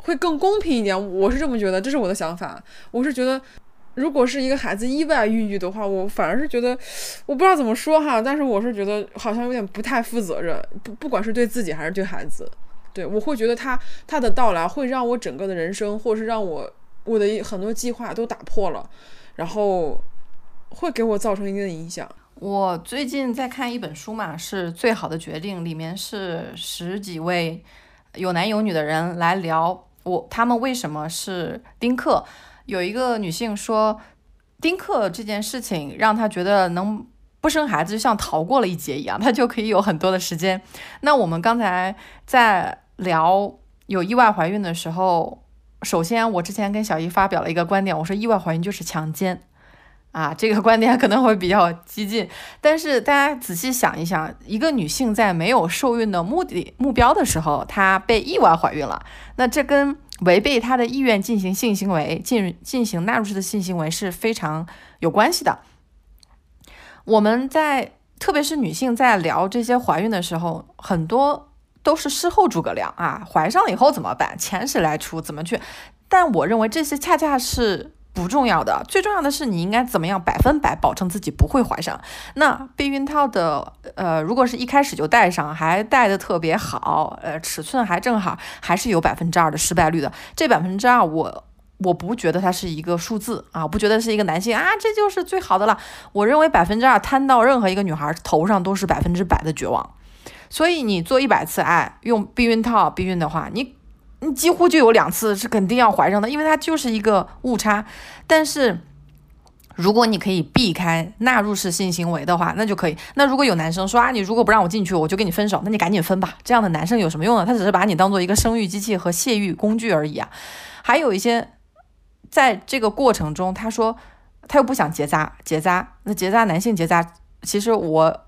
B: 会更公平一点，我是这么觉得，这是我的想法。我是觉得，如果是一个孩子意外孕育的话，我反而是觉得，我不知道怎么说哈，但是我是觉得好像有点不太负责任，不不管是对自己还是对孩子，对我会觉得他他的到来会让我整个的人生，或是让我我的很多计划都打破了，然后会给我造成一定的影响。
A: 我最近在看一本书嘛，是最好的决定，里面是十几位有男有女的人来聊。我他们为什么是丁克？有一个女性说，丁克这件事情让她觉得能不生孩子就像逃过了一劫一样，她就可以有很多的时间。那我们刚才在聊有意外怀孕的时候，首先我之前跟小姨发表了一个观点，我说意外怀孕就是强奸。啊，这个观点可能会比较激进，但是大家仔细想一想，一个女性在没有受孕的目的目标的时候，她被意外怀孕了，那这跟违背她的意愿进行性行为、进进行纳入式的性行为是非常有关系的。我们在特别是女性在聊这些怀孕的时候，很多都是事后诸葛亮啊，怀上了以后怎么办？钱谁来出？怎么去？但我认为这些恰恰是。不重要的，最重要的是你应该怎么样百分百保证自己不会怀上。那避孕套的，呃，如果是一开始就戴上，还戴的特别好，呃，尺寸还正好，还是有百分之二的失败率的。这百分之二，我我不觉得它是一个数字啊，不觉得是一个男性啊，这就是最好的了。我认为百分之二摊到任何一个女孩头上都是百分之百的绝望。所以你做一百次爱用避孕套避孕的话，你。你几乎就有两次是肯定要怀上的，因为它就是一个误差。但是，如果你可以避开纳入式性行为的话，那就可以。那如果有男生说啊，你如果不让我进去，我就跟你分手，那你赶紧分吧。这样的男生有什么用呢？他只是把你当做一个生育机器和泄欲工具而已啊。还有一些，在这个过程中，他说他又不想结扎，结扎那结扎男性结扎，其实我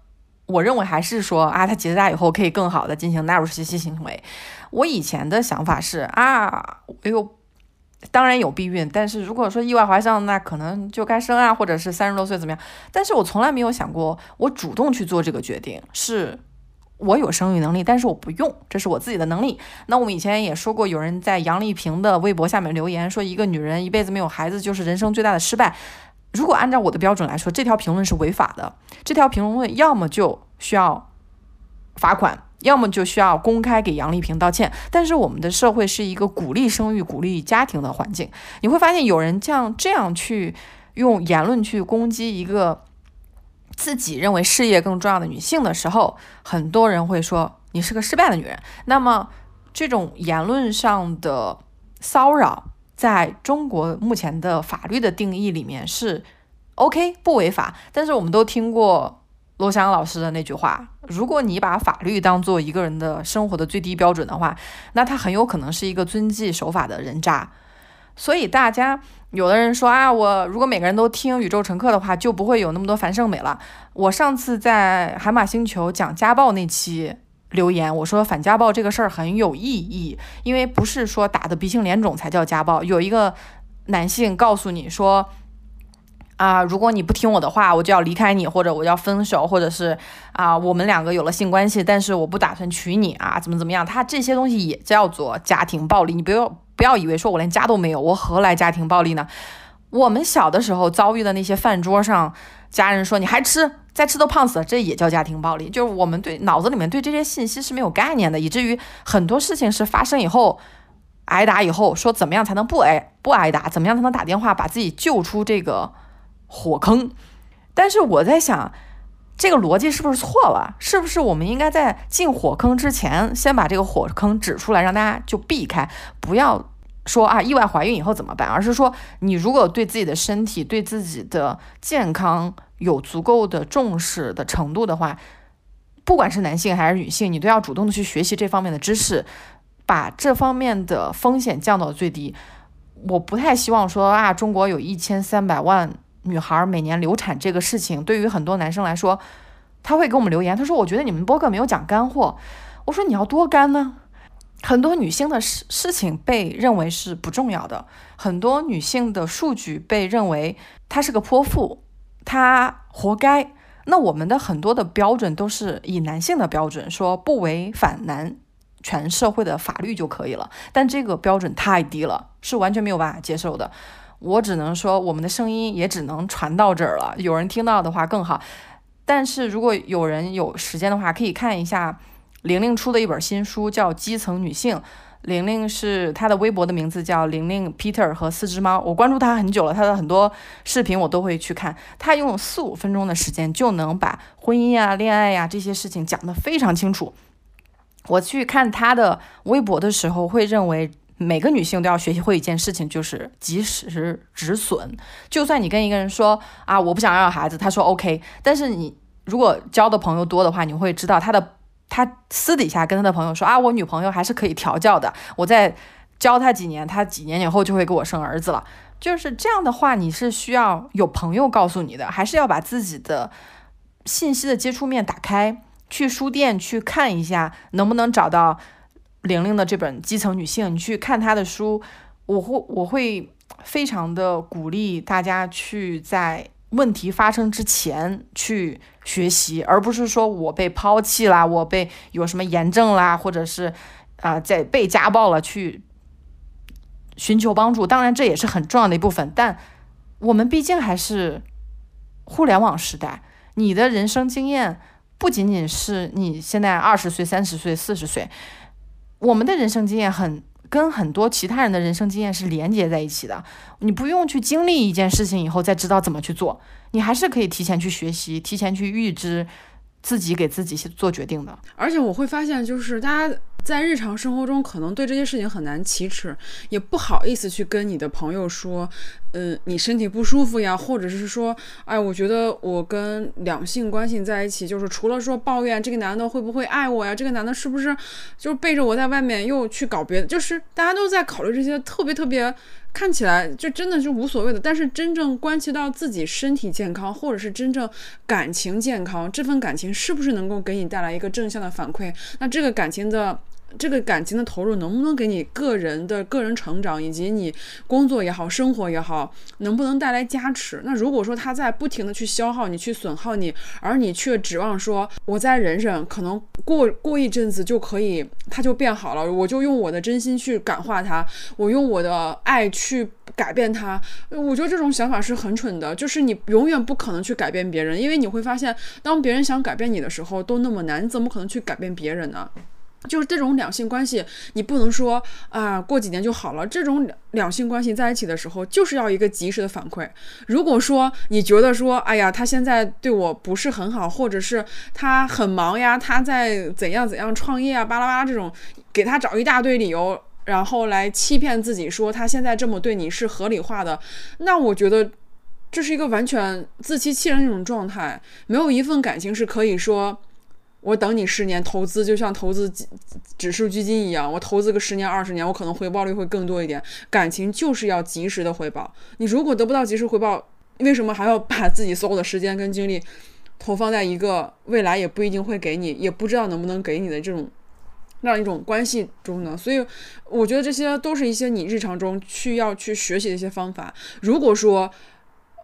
A: 我认为还是说啊，他结扎以后可以更好的进行纳入式性行为。我以前的想法是啊，哎呦，当然有避孕，但是如果说意外怀上，那可能就该生啊，或者是三十多岁怎么样？但是我从来没有想过，我主动去做这个决定，是我有生育能力，但是我不用，这是我自己的能力。那我们以前也说过，有人在杨丽萍的微博下面留言说，一个女人一辈子没有孩子就是人生最大的失败。如果按照我的标准来说，这条评论是违法的，这条评论要么就需要罚款。要么就需要公开给杨丽萍道歉，但是我们的社会是一个鼓励生育、鼓励家庭的环境。你会发现，有人像这样去用言论去攻击一个自己认为事业更重要的女性的时候，很多人会说你是个失败的女人。那么，这种言论上的骚扰，在中国目前的法律的定义里面是 OK 不违法，但是我们都听过。罗翔老师的那句话：“如果你把法律当做一个人的生活的最低标准的话，那他很有可能是一个遵纪守法的人渣。”所以大家有的人说啊，我如果每个人都听宇宙乘客的话，就不会有那么多樊胜美了。我上次在海马星球讲家暴那期留言，我说反家暴这个事儿很有意义，因为不是说打的鼻青脸肿才叫家暴。有一个男性告诉你说。啊，如果你不听我的话，我就要离开你，或者我要分手，或者是啊，我们两个有了性关系，但是我不打算娶你啊，怎么怎么样？他这些东西也叫做家庭暴力。你不要不要以为说我连家都没有，我何来家庭暴力呢？我们小的时候遭遇的那些饭桌上，家人说你还吃，再吃都胖死了，这也叫家庭暴力。就是我们对脑子里面对这些信息是没有概念的，以至于很多事情是发生以后挨打以后，说怎么样才能不挨不挨打？怎么样才能打电话把自己救出这个？火坑，但是我在想，这个逻辑是不是错了？是不是我们应该在进火坑之前，先把这个火坑指出来，让大家就避开，不要说啊意外怀孕以后怎么办？而是说，你如果对自己的身体、对自己的健康有足够的重视的程度的话，不管是男性还是女性，你都要主动的去学习这方面的知识，把这方面的风险降到最低。我不太希望说啊，中国有一千三百万。女孩每年流产这个事情，对于很多男生来说，他会给我们留言，他说：“我觉得你们播客没有讲干货。”我说：“你要多干呢？”很多女性的事事情被认为是不重要的，很多女性的数据被认为她是个泼妇，她活该。那我们的很多的标准都是以男性的标准，说不违反男权社会的法律就可以了，但这个标准太低了，是完全没有办法接受的。我只能说，我们的声音也只能传到这儿了。有人听到的话更好。但是如果有人有时间的话，可以看一下玲玲出的一本新书，叫《基层女性》。玲玲是她的微博的名字叫玲玲 Peter 和四只猫。我关注她很久了，她的很多视频我都会去看。她用四五分钟的时间就能把婚姻呀、恋爱呀这些事情讲得非常清楚。我去看她的微博的时候，会认为。每个女性都要学习会一件事情，就是及时止损。就算你跟一个人说啊，我不想要孩子，他说 OK，但是你如果交的朋友多的话，你会知道他的他私底下跟他的朋友说啊，我女朋友还是可以调教的，我再教他几年，他几年以后就会给我生儿子了。就是这样的话，你是需要有朋友告诉你的，还是要把自己的信息的接触面打开，去书店去看一下，能不能找到。玲玲的这本《基层女性》，你去看她的书，我会我会非常的鼓励大家去在问题发生之前去学习，而不是说我被抛弃啦，我被有什么炎症啦，或者是啊在被家暴了去寻求帮助。当然这也是很重要的一部分，但我们毕竟还是互联网时代，你的人生经验不仅仅是你现在二十岁、三十岁、四十岁，我们的人生经验很跟很多其他人的人生经验是连接在一起的。你不用去经历一件事情以后再知道怎么去做，你还是可以提前去学习，提前去预知。自己给自己做决定的，
B: 而且我会发现，就是大家在日常生活中可能对这些事情很难启齿，也不好意思去跟你的朋友说，嗯，你身体不舒服呀，或者是说，哎，我觉得我跟两性关系在一起，就是除了说抱怨这个男的会不会爱我呀，这个男的是不是就是背着我在外面又去搞别的，就是大家都在考虑这些特别特别。看起来就真的是无所谓的，但是真正关系到自己身体健康，或者是真正感情健康，这份感情是不是能够给你带来一个正向的反馈？那这个感情的。这个感情的投入能不能给你个人的个人成长，以及你工作也好，生活也好，能不能带来加持？那如果说他在不停的去消耗你，去损耗你，而你却指望说我再忍忍，可能过过一阵子就可以，他就变好了，我就用我的真心去感化他，我用我的爱去改变他。我觉得这种想法是很蠢的，就是你永远不可能去改变别人，因为你会发现，当别人想改变你的时候都那么难，你怎么可能去改变别人呢？就是这种两性关系，你不能说啊，过几年就好了。这种两性关系在一起的时候，就是要一个及时的反馈。如果说你觉得说，哎呀，他现在对我不是很好，或者是他很忙呀，他在怎样怎样创业啊，巴拉巴拉这种，给他找一大堆理由，然后来欺骗自己说他现在这么对你是合理化的，那我觉得这是一个完全自欺欺人的那种状态。没有一份感情是可以说。我等你十年投资，就像投资指指数基金一样，我投资个十年二十年，我可能回报率会更多一点。感情就是要及时的回报，你如果得不到及时回报，为什么还要把自己所有的时间跟精力投放在一个未来也不一定会给你，也不知道能不能给你的这种那样一种关系中呢？所以我觉得这些都是一些你日常中需要去学习的一些方法。如果说，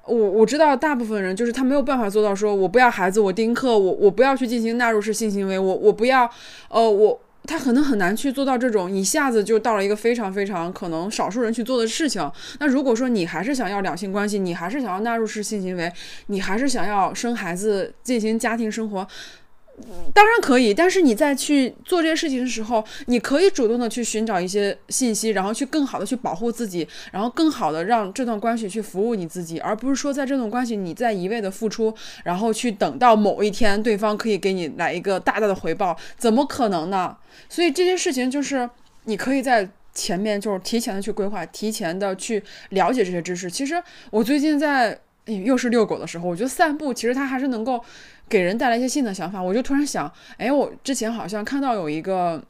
B: 我我知道大部分人就是他没有办法做到，说我不要孩子，我丁克，我我不要去进行纳入式性行为，我我不要，呃，我他可能很难去做到这种一下子就到了一个非常非常可能少数人去做的事情。那如果说你还是想要两性关系，你还是想要纳入式性行为，你还是想要生孩子进行家庭生活。当然可以，但是你在去做这些事情的时候，你可以主动的去寻找一些信息，然后去更好的去保护自己，然后更好的让这段关系去服务你自己，而不是说在这段关系你在一味的付出，然后去等到某一天对方可以给你来一个大大的回报，怎么可能呢？所以这些事情就是你可以在前面就是提前的去规划，提前的去了解这些知识。其实我最近在又是遛狗的时候，我觉得散步其实它还是能够。给人带来一些新的想法，我就突然想，哎，我之前好像看到有一个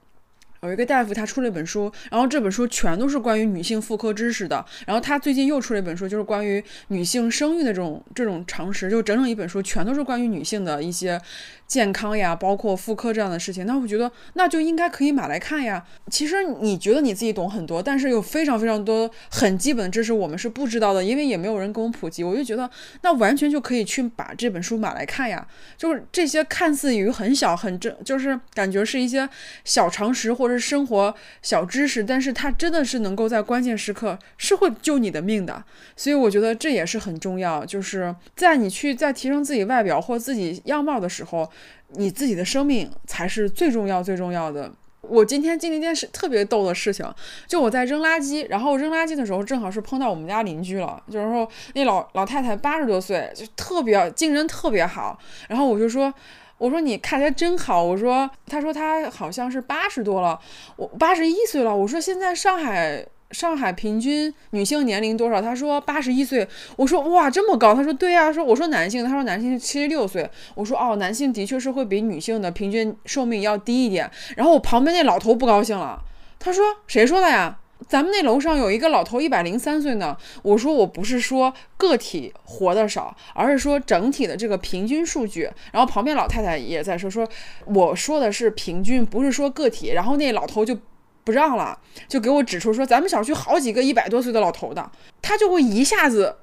B: 有一个大夫，他出了一本书，然后这本书全都是关于女性妇科知识的，然后他最近又出了一本书，就是关于女性生育的这种这种常识，就整整一本书全都是关于女性的一些。健康呀，包括妇科这样的事情，那我觉得那就应该可以买来看呀。其实你觉得你自己懂很多，但是有非常非常多很基本的知识我们是不知道的，因为也没有人给我们普及。我就觉得那完全就可以去把这本书买来看呀。就是这些看似于很小很正，就是感觉是一些小常识或者生活小知识，但是它真的是能够在关键时刻是会救你的命的。所以我觉得这也是很重要，就是在你去在提升自己外表或自己样貌的时候。你自己的生命才是最重要、最重要的。我今天经历一件事特别逗的事情，就我在扔垃圾，然后扔垃圾的时候，正好是碰到我们家邻居了。就是说，那老老太太八十多岁，就特别精神特别好。然后我就说：“我说你看起来真好。”我说：“她说她好像是八十多了，我八十一岁了。”我说：“现在上海。”上海平均女性年龄多少？他说八十一岁。我说哇，这么高？他说对呀。说我说男性，他说男性七十六岁。我说哦，男性的确是会比女性的平均寿命要低一点。然后我旁边那老头不高兴了，他说谁说的呀？咱们那楼上有一个老头一百零三岁呢。我说我不是说个体活的少，而是说整体的这个平均数据。然后旁边老太太也在说说，我说的是平均，不是说个体。然后那老头就。不让了，就给我指出说咱们小区好几个一百多岁的老头的，他就会一下子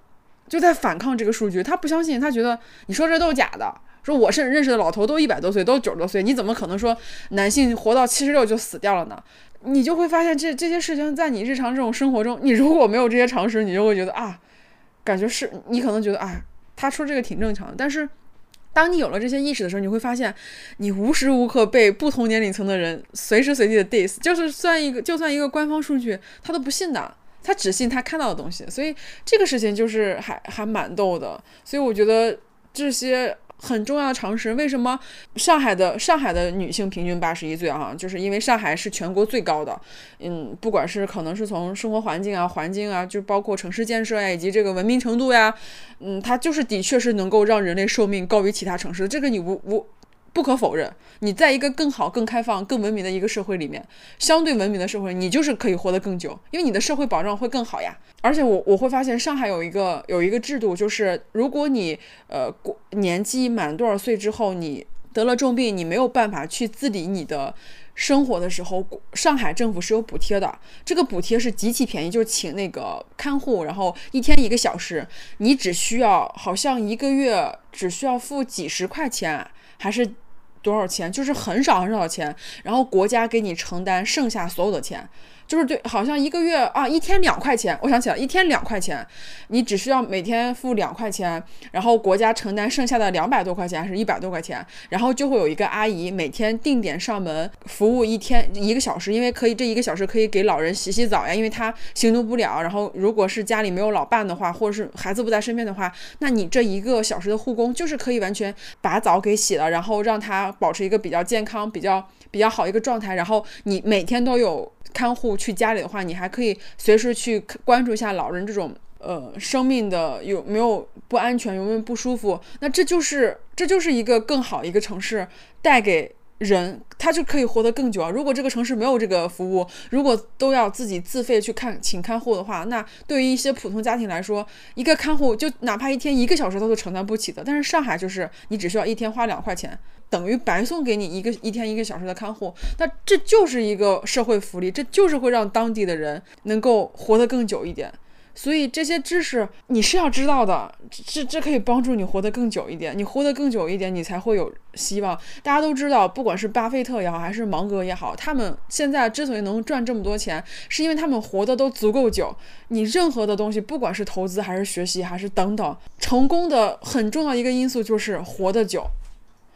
B: 就在反抗这个数据，他不相信，他觉得你说这都是假的。说我是认识的老头都一百多岁，都九十多岁，你怎么可能说男性活到七十六就死掉了呢？你就会发现这这些事情在你日常这种生活中，你如果没有这些常识，你就会觉得啊，感觉是你可能觉得啊，他说这个挺正常的，但是。当你有了这些意识的时候，你会发现，你无时无刻被不同年龄层的人随时随地的 diss，就是算一个，就算一个官方数据，他都不信的，他只信他看到的东西。所以这个事情就是还还蛮逗的。所以我觉得这些。很重要的常识，为什么上海的上海的女性平均八十一岁啊？就是因为上海是全国最高的，嗯，不管是可能是从生活环境啊、环境啊，就包括城市建设呀，以及这个文明程度呀，嗯，它就是的确是能够让人类寿命高于其他城市，这个你无无。不可否认，你在一个更好、更开放、更文明的一个社会里面，相对文明的社会，你就是可以活得更久，因为你的社会保障会更好呀。而且我我会发现，上海有一个有一个制度，就是如果你呃过年纪满多少岁之后，你得了重病，你没有办法去自理你的生活的时候，上海政府是有补贴的。这个补贴是极其便宜，就是请那个看护，然后一天一个小时，你只需要好像一个月只需要付几十块钱，还是。多少钱？就是很少很少的钱，然后国家给你承担剩下所有的钱。就是对，好像一个月啊，一天两块钱。我想起来，一天两块钱，你只需要每天付两块钱，然后国家承担剩下的两百多块钱，还是一百多块钱，然后就会有一个阿姨每天定点上门服务一天一个小时，因为可以这一个小时可以给老人洗洗澡呀，因为他行动不了。然后如果是家里没有老伴的话，或者是孩子不在身边的话，那你这一个小时的护工就是可以完全把澡给洗了，然后让他保持一个比较健康、比较比较好一个状态，然后你每天都有。看护去家里的话，你还可以随时去关注一下老人这种呃生命的有没有不安全，有没有不舒服。那这就是这就是一个更好一个城市带给人，他就可以活得更久啊。如果这个城市没有这个服务，如果都要自己自费去看请看护的话，那对于一些普通家庭来说，一个看护就哪怕一天一个小时他都承担不起的。但是上海就是你只需要一天花两块钱。等于白送给你一个一天一个小时的看护，那这就是一个社会福利，这就是会让当地的人能够活得更久一点。所以这些知识你是要知道的，这这可以帮助你活得更久一点。你活得更久一点，你才会有希望。大家都知道，不管是巴菲特也好，还是芒格也好，他们现在之所以能赚这么多钱，是因为他们活得都足够久。你任何的东西，不管是投资还是学习还是等等，成功的很重要一个因素就是活得久。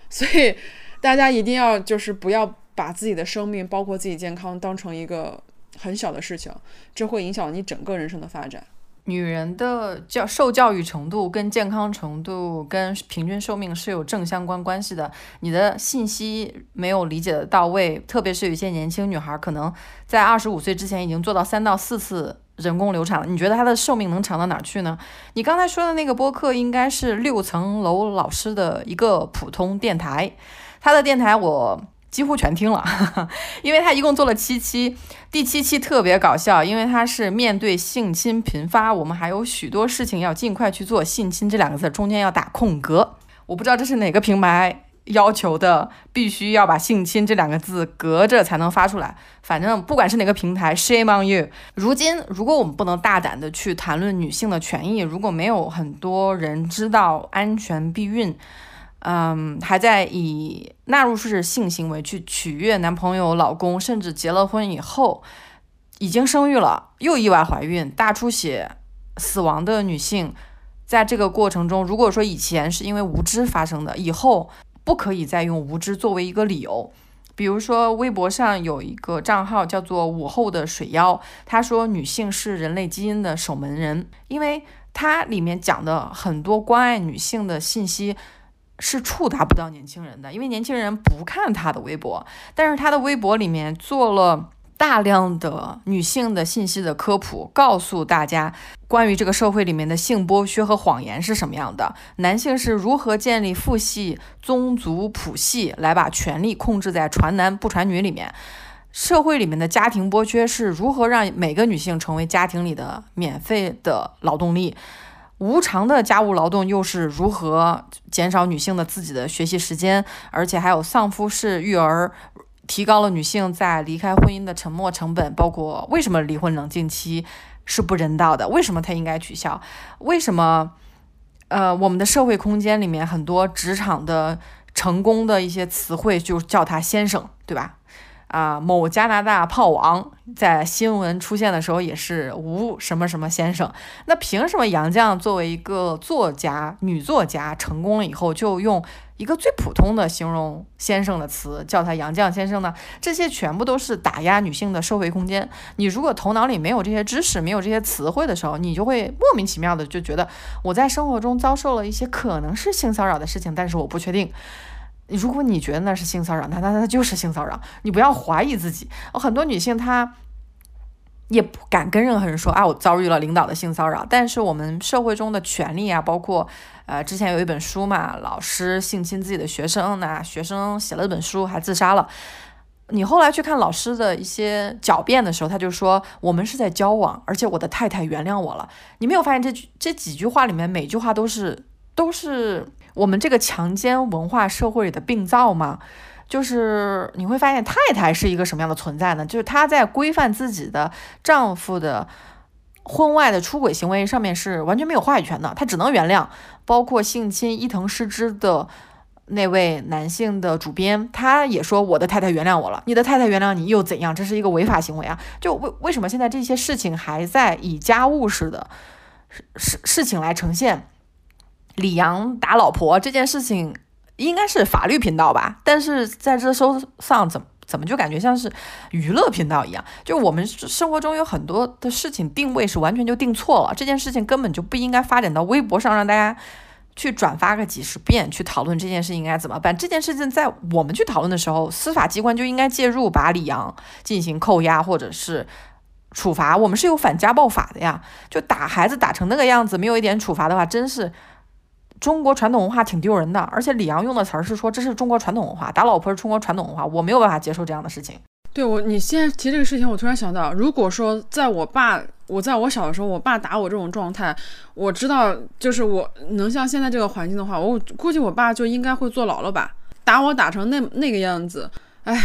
B: 所以，大家一定要就是不要把自己的生命，包括自己健康，当成一个很小的事情，这会影响你整个人生的发展。
A: 女人的教受教育程度跟健康程度跟平均寿命是有正相关关系的。你的信息没有理解的到位，特别是有一些年轻女孩，可能在二十五岁之前已经做到三到四次。人工流产了，你觉得它的寿命能长到哪去呢？你刚才说的那个播客应该是六层楼老师的一个普通电台，他的电台我几乎全听了，因为他一共做了七期，第七期特别搞笑，因为他是面对性侵频发，我们还有许多事情要尽快去做，性侵这两个字中间要打空格，我不知道这是哪个平台。要求的必须要把“性侵”这两个字隔着才能发出来。反正不管是哪个平台，shame on you。如今，如果我们不能大胆的去谈论女性的权益，如果没有很多人知道安全避孕，嗯，还在以纳入式性行为去取悦男朋友、老公，甚至结了婚以后已经生育了又意外怀孕、大出血死亡的女性，在这个过程中，如果说以前是因为无知发生的，以后。不可以再用无知作为一个理由，比如说微博上有一个账号叫做午后的水妖，他说女性是人类基因的守门人，因为它里面讲的很多关爱女性的信息是触达不到年轻人的，因为年轻人不看他的微博，但是他的微博里面做了。大量的女性的信息的科普，告诉大家关于这个社会里面的性剥削和谎言是什么样的，男性是如何建立父系、宗族谱系来把权力控制在传男不传女里面，社会里面的家庭剥削是如何让每个女性成为家庭里的免费的劳动力，无偿的家务劳动又是如何减少女性的自己的学习时间，而且还有丧夫式育儿。提高了女性在离开婚姻的沉没成本，包括为什么离婚冷静期是不人道的，为什么它应该取消，为什么，呃，我们的社会空间里面很多职场的成功的一些词汇就叫他先生，对吧？啊，某加拿大炮王在新闻出现的时候也是吴什么什么先生。那凭什么杨绛作为一个作家、女作家成功了以后，就用一个最普通的形容先生的词叫他杨绛先生呢？这些全部都是打压女性的社会空间。你如果头脑里没有这些知识、没有这些词汇的时候，你就会莫名其妙的就觉得我在生活中遭受了一些可能是性骚扰的事情，但是我不确定。如果你觉得那是性骚扰，那那那就是性骚扰。你不要怀疑自己。很多女性她也不敢跟任何人说啊，我遭遇了领导的性骚扰。但是我们社会中的权利啊，包括呃，之前有一本书嘛，老师性侵自己的学生，那学生写了一本书还自杀了。你后来去看老师的一些狡辩的时候，他就说我们是在交往，而且我的太太原谅我了。你没有发现这句这几句话里面每句话都是都是。我们这个强奸文化社会里的病灶吗？就是你会发现太太是一个什么样的存在呢？就是她在规范自己的丈夫的婚外的出轨行为上面是完全没有话语权的，她只能原谅。包括性侵伊藤诗织的那位男性的主编，他也说我的太太原谅我了。你的太太原谅你又怎样？这是一个违法行为啊！就为为什么现在这些事情还在以家务事的事事情来呈现？李阳打老婆这件事情应该是法律频道吧，但是在热搜上怎么怎么就感觉像是娱乐频道一样？就我们生活中有很多的事情定位是完全就定错了，这件事情根本就不应该发展到微博上让大家去转发个几十遍去讨论这件事应该怎么办。这件事情在我们去讨论的时候，司法机关就应该介入，把李阳进行扣押或者是处罚。我们是有反家暴法的呀，就打孩子打成那个样子，没有一点处罚的话，真是。中国传统文化挺丢人的，而且李阳用的词儿是说这是中国传统文化，打老婆是中国传统文化，我没有办法接受这样的事情。
B: 对我，你现在提这个事情，我突然想到，如果说在我爸，我在我小的时候，我爸打我这种状态，我知道就是我能像现在这个环境的话，我估计我爸就应该会坐牢了吧？打我打成那那个样子，哎。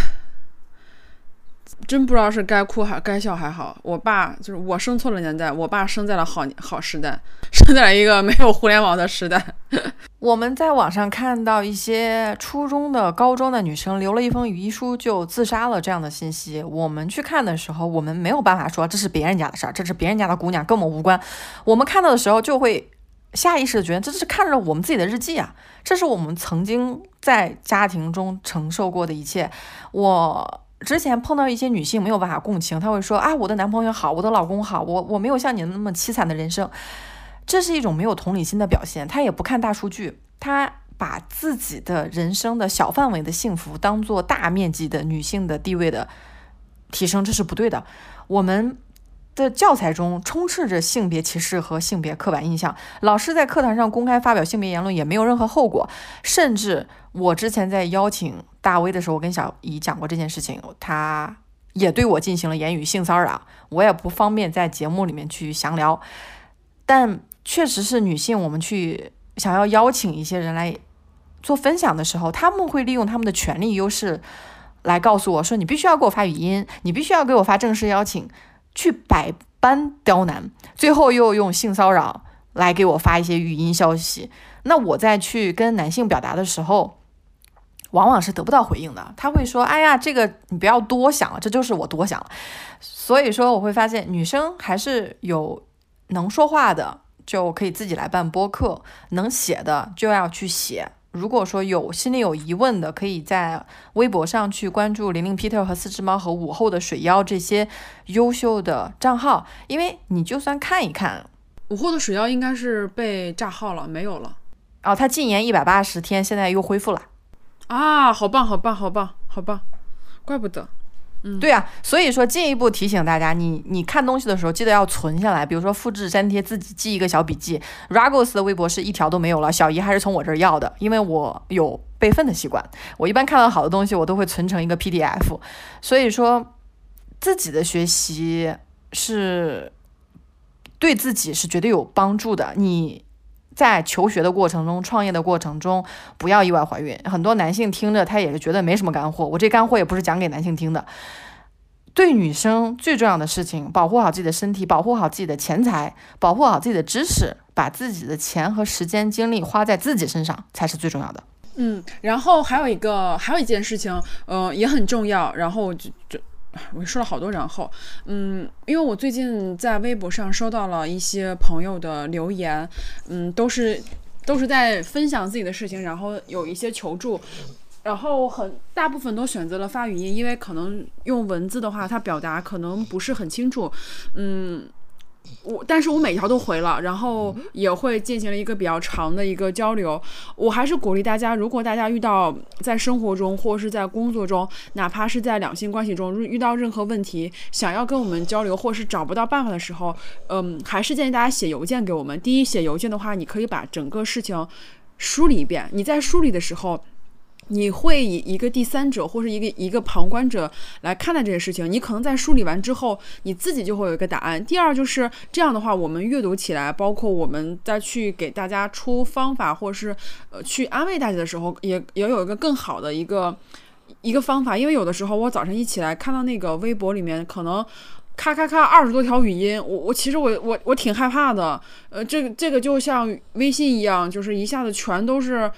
B: 真不知道是该哭还该笑还好，我爸就是我生错了年代，我爸生在了好好时代，生在了一个没有互联网的时代。
A: 我们在网上看到一些初中的、高中的女生留了一封遗书就自杀了这样的信息，我们去看的时候，我们没有办法说这是别人家的事儿，这是别人家的姑娘跟我们无关。我们看到的时候就会下意识的觉得这是看着我们自己的日记啊，这是我们曾经在家庭中承受过的一切。我。之前碰到一些女性没有办法共情，她会说啊，我的男朋友好，我的老公好，我我没有像你那么凄惨的人生，这是一种没有同理心的表现。她也不看大数据，她把自己的人生的小范围的幸福当做大面积的女性的地位的提升，这是不对的。我们。的教材中充斥着性别歧视和性别刻板印象，老师在课堂上公开发表性别言论也没有任何后果，甚至我之前在邀请大威的时候，我跟小姨讲过这件事情，他也对我进行了言语性骚扰，我也不方便在节目里面去详聊，但确实是女性，我们去想要邀请一些人来做分享的时候，他们会利用他们的权力优势来告诉我说，你必须要给我发语音，你必须要给我发正式邀请。去百般刁难，最后又用性骚扰来给我发一些语音消息。那我在去跟男性表达的时候，往往是得不到回应的。他会说：“哎呀，这个你不要多想了，这就是我多想了。”所以说，我会发现女生还是有能说话的，就可以自己来办播客；能写的就要去写。如果说有心里有疑问的，可以在微博上去关注玲玲 Peter 和四只猫和午后的水妖这些优秀的账号，因为你就算看一看，
B: 午后的水妖应该是被炸号了，没有了。
A: 哦，他禁言一百八十天，现在又恢复了。
B: 啊，好棒，好棒，好棒，好棒，怪不得。
A: 嗯，对啊，所以说进一步提醒大家，你你看东西的时候记得要存下来，比如说复制粘贴，自己记一个小笔记。Ragos 的微博是一条都没有了，小姨还是从我这儿要的，因为我有备份的习惯。我一般看到好的东西，我都会存成一个 PDF。所以说，自己的学习是对自己是绝对有帮助的。你。在求学的过程中，创业的过程中，不要意外怀孕。很多男性听着，他也是觉得没什么干货。我这干货也不是讲给男性听的。对女生最重要的事情，保护好自己的身体，保护好自己的钱财，保护好自己的知识，把自己的钱和时间精力花在自己身上，才是最重要的。
B: 嗯，然后还有一个，还有一件事情，呃，也很重要。然后就就我说了好多然后，嗯，因为我最近在微博上收到了一些朋友的留言，嗯，都是都是在分享自己的事情，然后有一些求助，然后很大部分都选择了发语音，因为可能用文字的话，它表达可能不是很清楚，嗯。我，但是我每条都回了，然后也会进行了一个比较长的一个交流。我还是鼓励大家，如果大家遇到在生活中或是在工作中，哪怕是在两性关系中遇到任何问题，想要跟我们交流，或是找不到办法的时候，嗯，还是建议大家写邮件给我们。第一，写邮件的话，你可以把整个事情梳理一遍。你在梳理的时候。你会以一个第三者或是一个一个旁观者来看待这件事情，你可能在梳理完之后，你自己就会有一个答案。第二就是这样的话，我们阅读起来，包括我们再去给大家出方法，或者是呃去安慰大家的时候，也也有一个更好的一个一个方法。因为有的时候我早晨一起来看到那个微博里面可能咔咔咔二十多条语音，我我其实我我我挺害怕的。呃，这个这个就像微信一样，就是一下子全都是。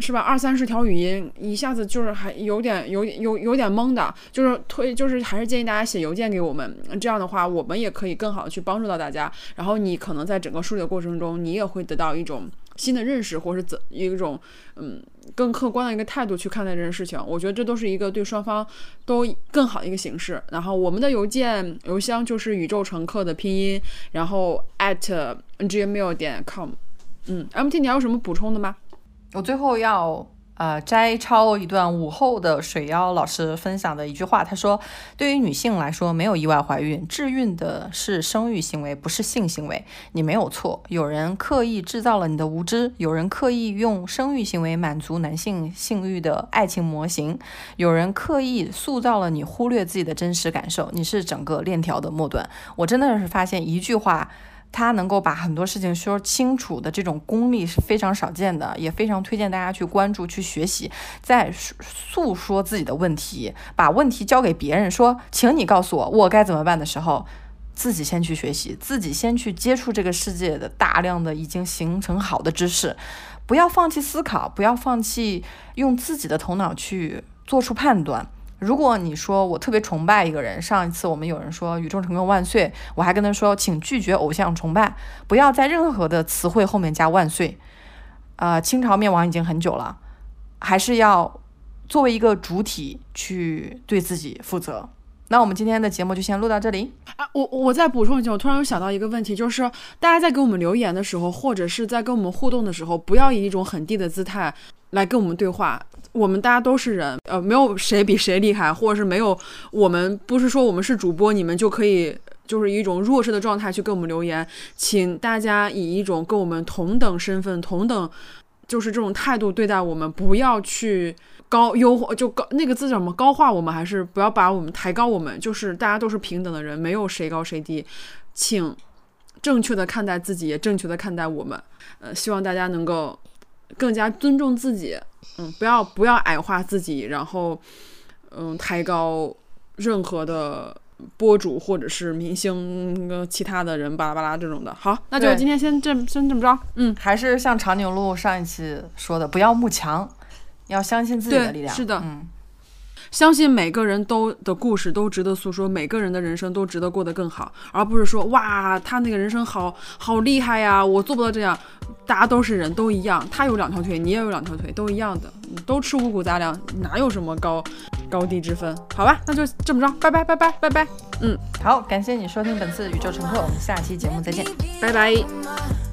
B: 是吧？二三十条语音，一下子就是还有点有有有点懵的，就是推就是还是建议大家写邮件给我们，这样的话我们也可以更好的去帮助到大家。然后你可能在整个梳理的过程中，你也会得到一种新的认识，或是怎一种嗯更客观的一个态度去看待这件事情。我觉得这都是一个对双方都更好的一个形式。然后我们的邮件邮箱就是宇宙乘客的拼音，然后 at gmail 点 com。嗯，MT 你还有什么补充的吗？
A: 我最后要呃摘抄一段午后的水妖老师分享的一句话，他说：“对于女性来说，没有意外怀孕，致孕的是生育行为，不是性行为。你没有错，有人刻意制造了你的无知，有人刻意用生育行为满足男性性欲的爱情模型，有人刻意塑造了你忽略自己的真实感受。你是整个链条的末端。我真的是发现一句话。”他能够把很多事情说清楚的这种功力是非常少见的，也非常推荐大家去关注、去学习。在诉说自己的问题，把问题交给别人，说，请你告诉我我该怎么办的时候，自己先去学习，自己先去接触这个世界的大量的已经形成好的知识，不要放弃思考，不要放弃用自己的头脑去做出判断。如果你说我特别崇拜一个人，上一次我们有人说“宇宙成功万岁”，我还跟他说，请拒绝偶像崇拜，不要在任何的词汇后面加“万岁”。呃，清朝灭亡已经很久了，还是要作为一个主体去对自己负责。那我们今天的节目就先录到这里
B: 啊！我我再补充一句，我突然又想到一个问题，就是大家在给我们留言的时候，或者是在跟我们互动的时候，不要以一种很低的姿态来跟我们对话。我们大家都是人，呃，没有谁比谁厉害，或者是没有我们不是说我们是主播，你们就可以就是一种弱势的状态去给我们留言，请大家以一种跟我们同等身份、同等就是这种态度对待我们，不要去高优就高那个字叫什么高化我们，还是不要把我们抬高我们，就是大家都是平等的人，没有谁高谁低，请正确的看待自己，也正确的看待我们，呃，希望大家能够更加尊重自己。嗯，不要不要矮化自己，然后，嗯，抬高任何的博主或者是明星、其他的人巴拉巴拉这种的。好，那就今天先这先这么着。嗯，
A: 还是像长颈鹿上一期说的，不要慕强，要相信自己的力量。
B: 是的，
A: 嗯。
B: 相信每个人都的故事都值得诉说，每个人的人生都值得过得更好，而不是说哇，他那个人生好好厉害呀，我做不到这样。大家都是人，都一样，他有两条腿，你也有两条腿，都一样的，都吃五谷杂粮，哪有什么高高低之分？好吧，那就这么着，拜拜拜拜拜拜。嗯，
A: 好，感谢你收听本次宇宙乘客，我们下期节目再见，
B: 拜拜。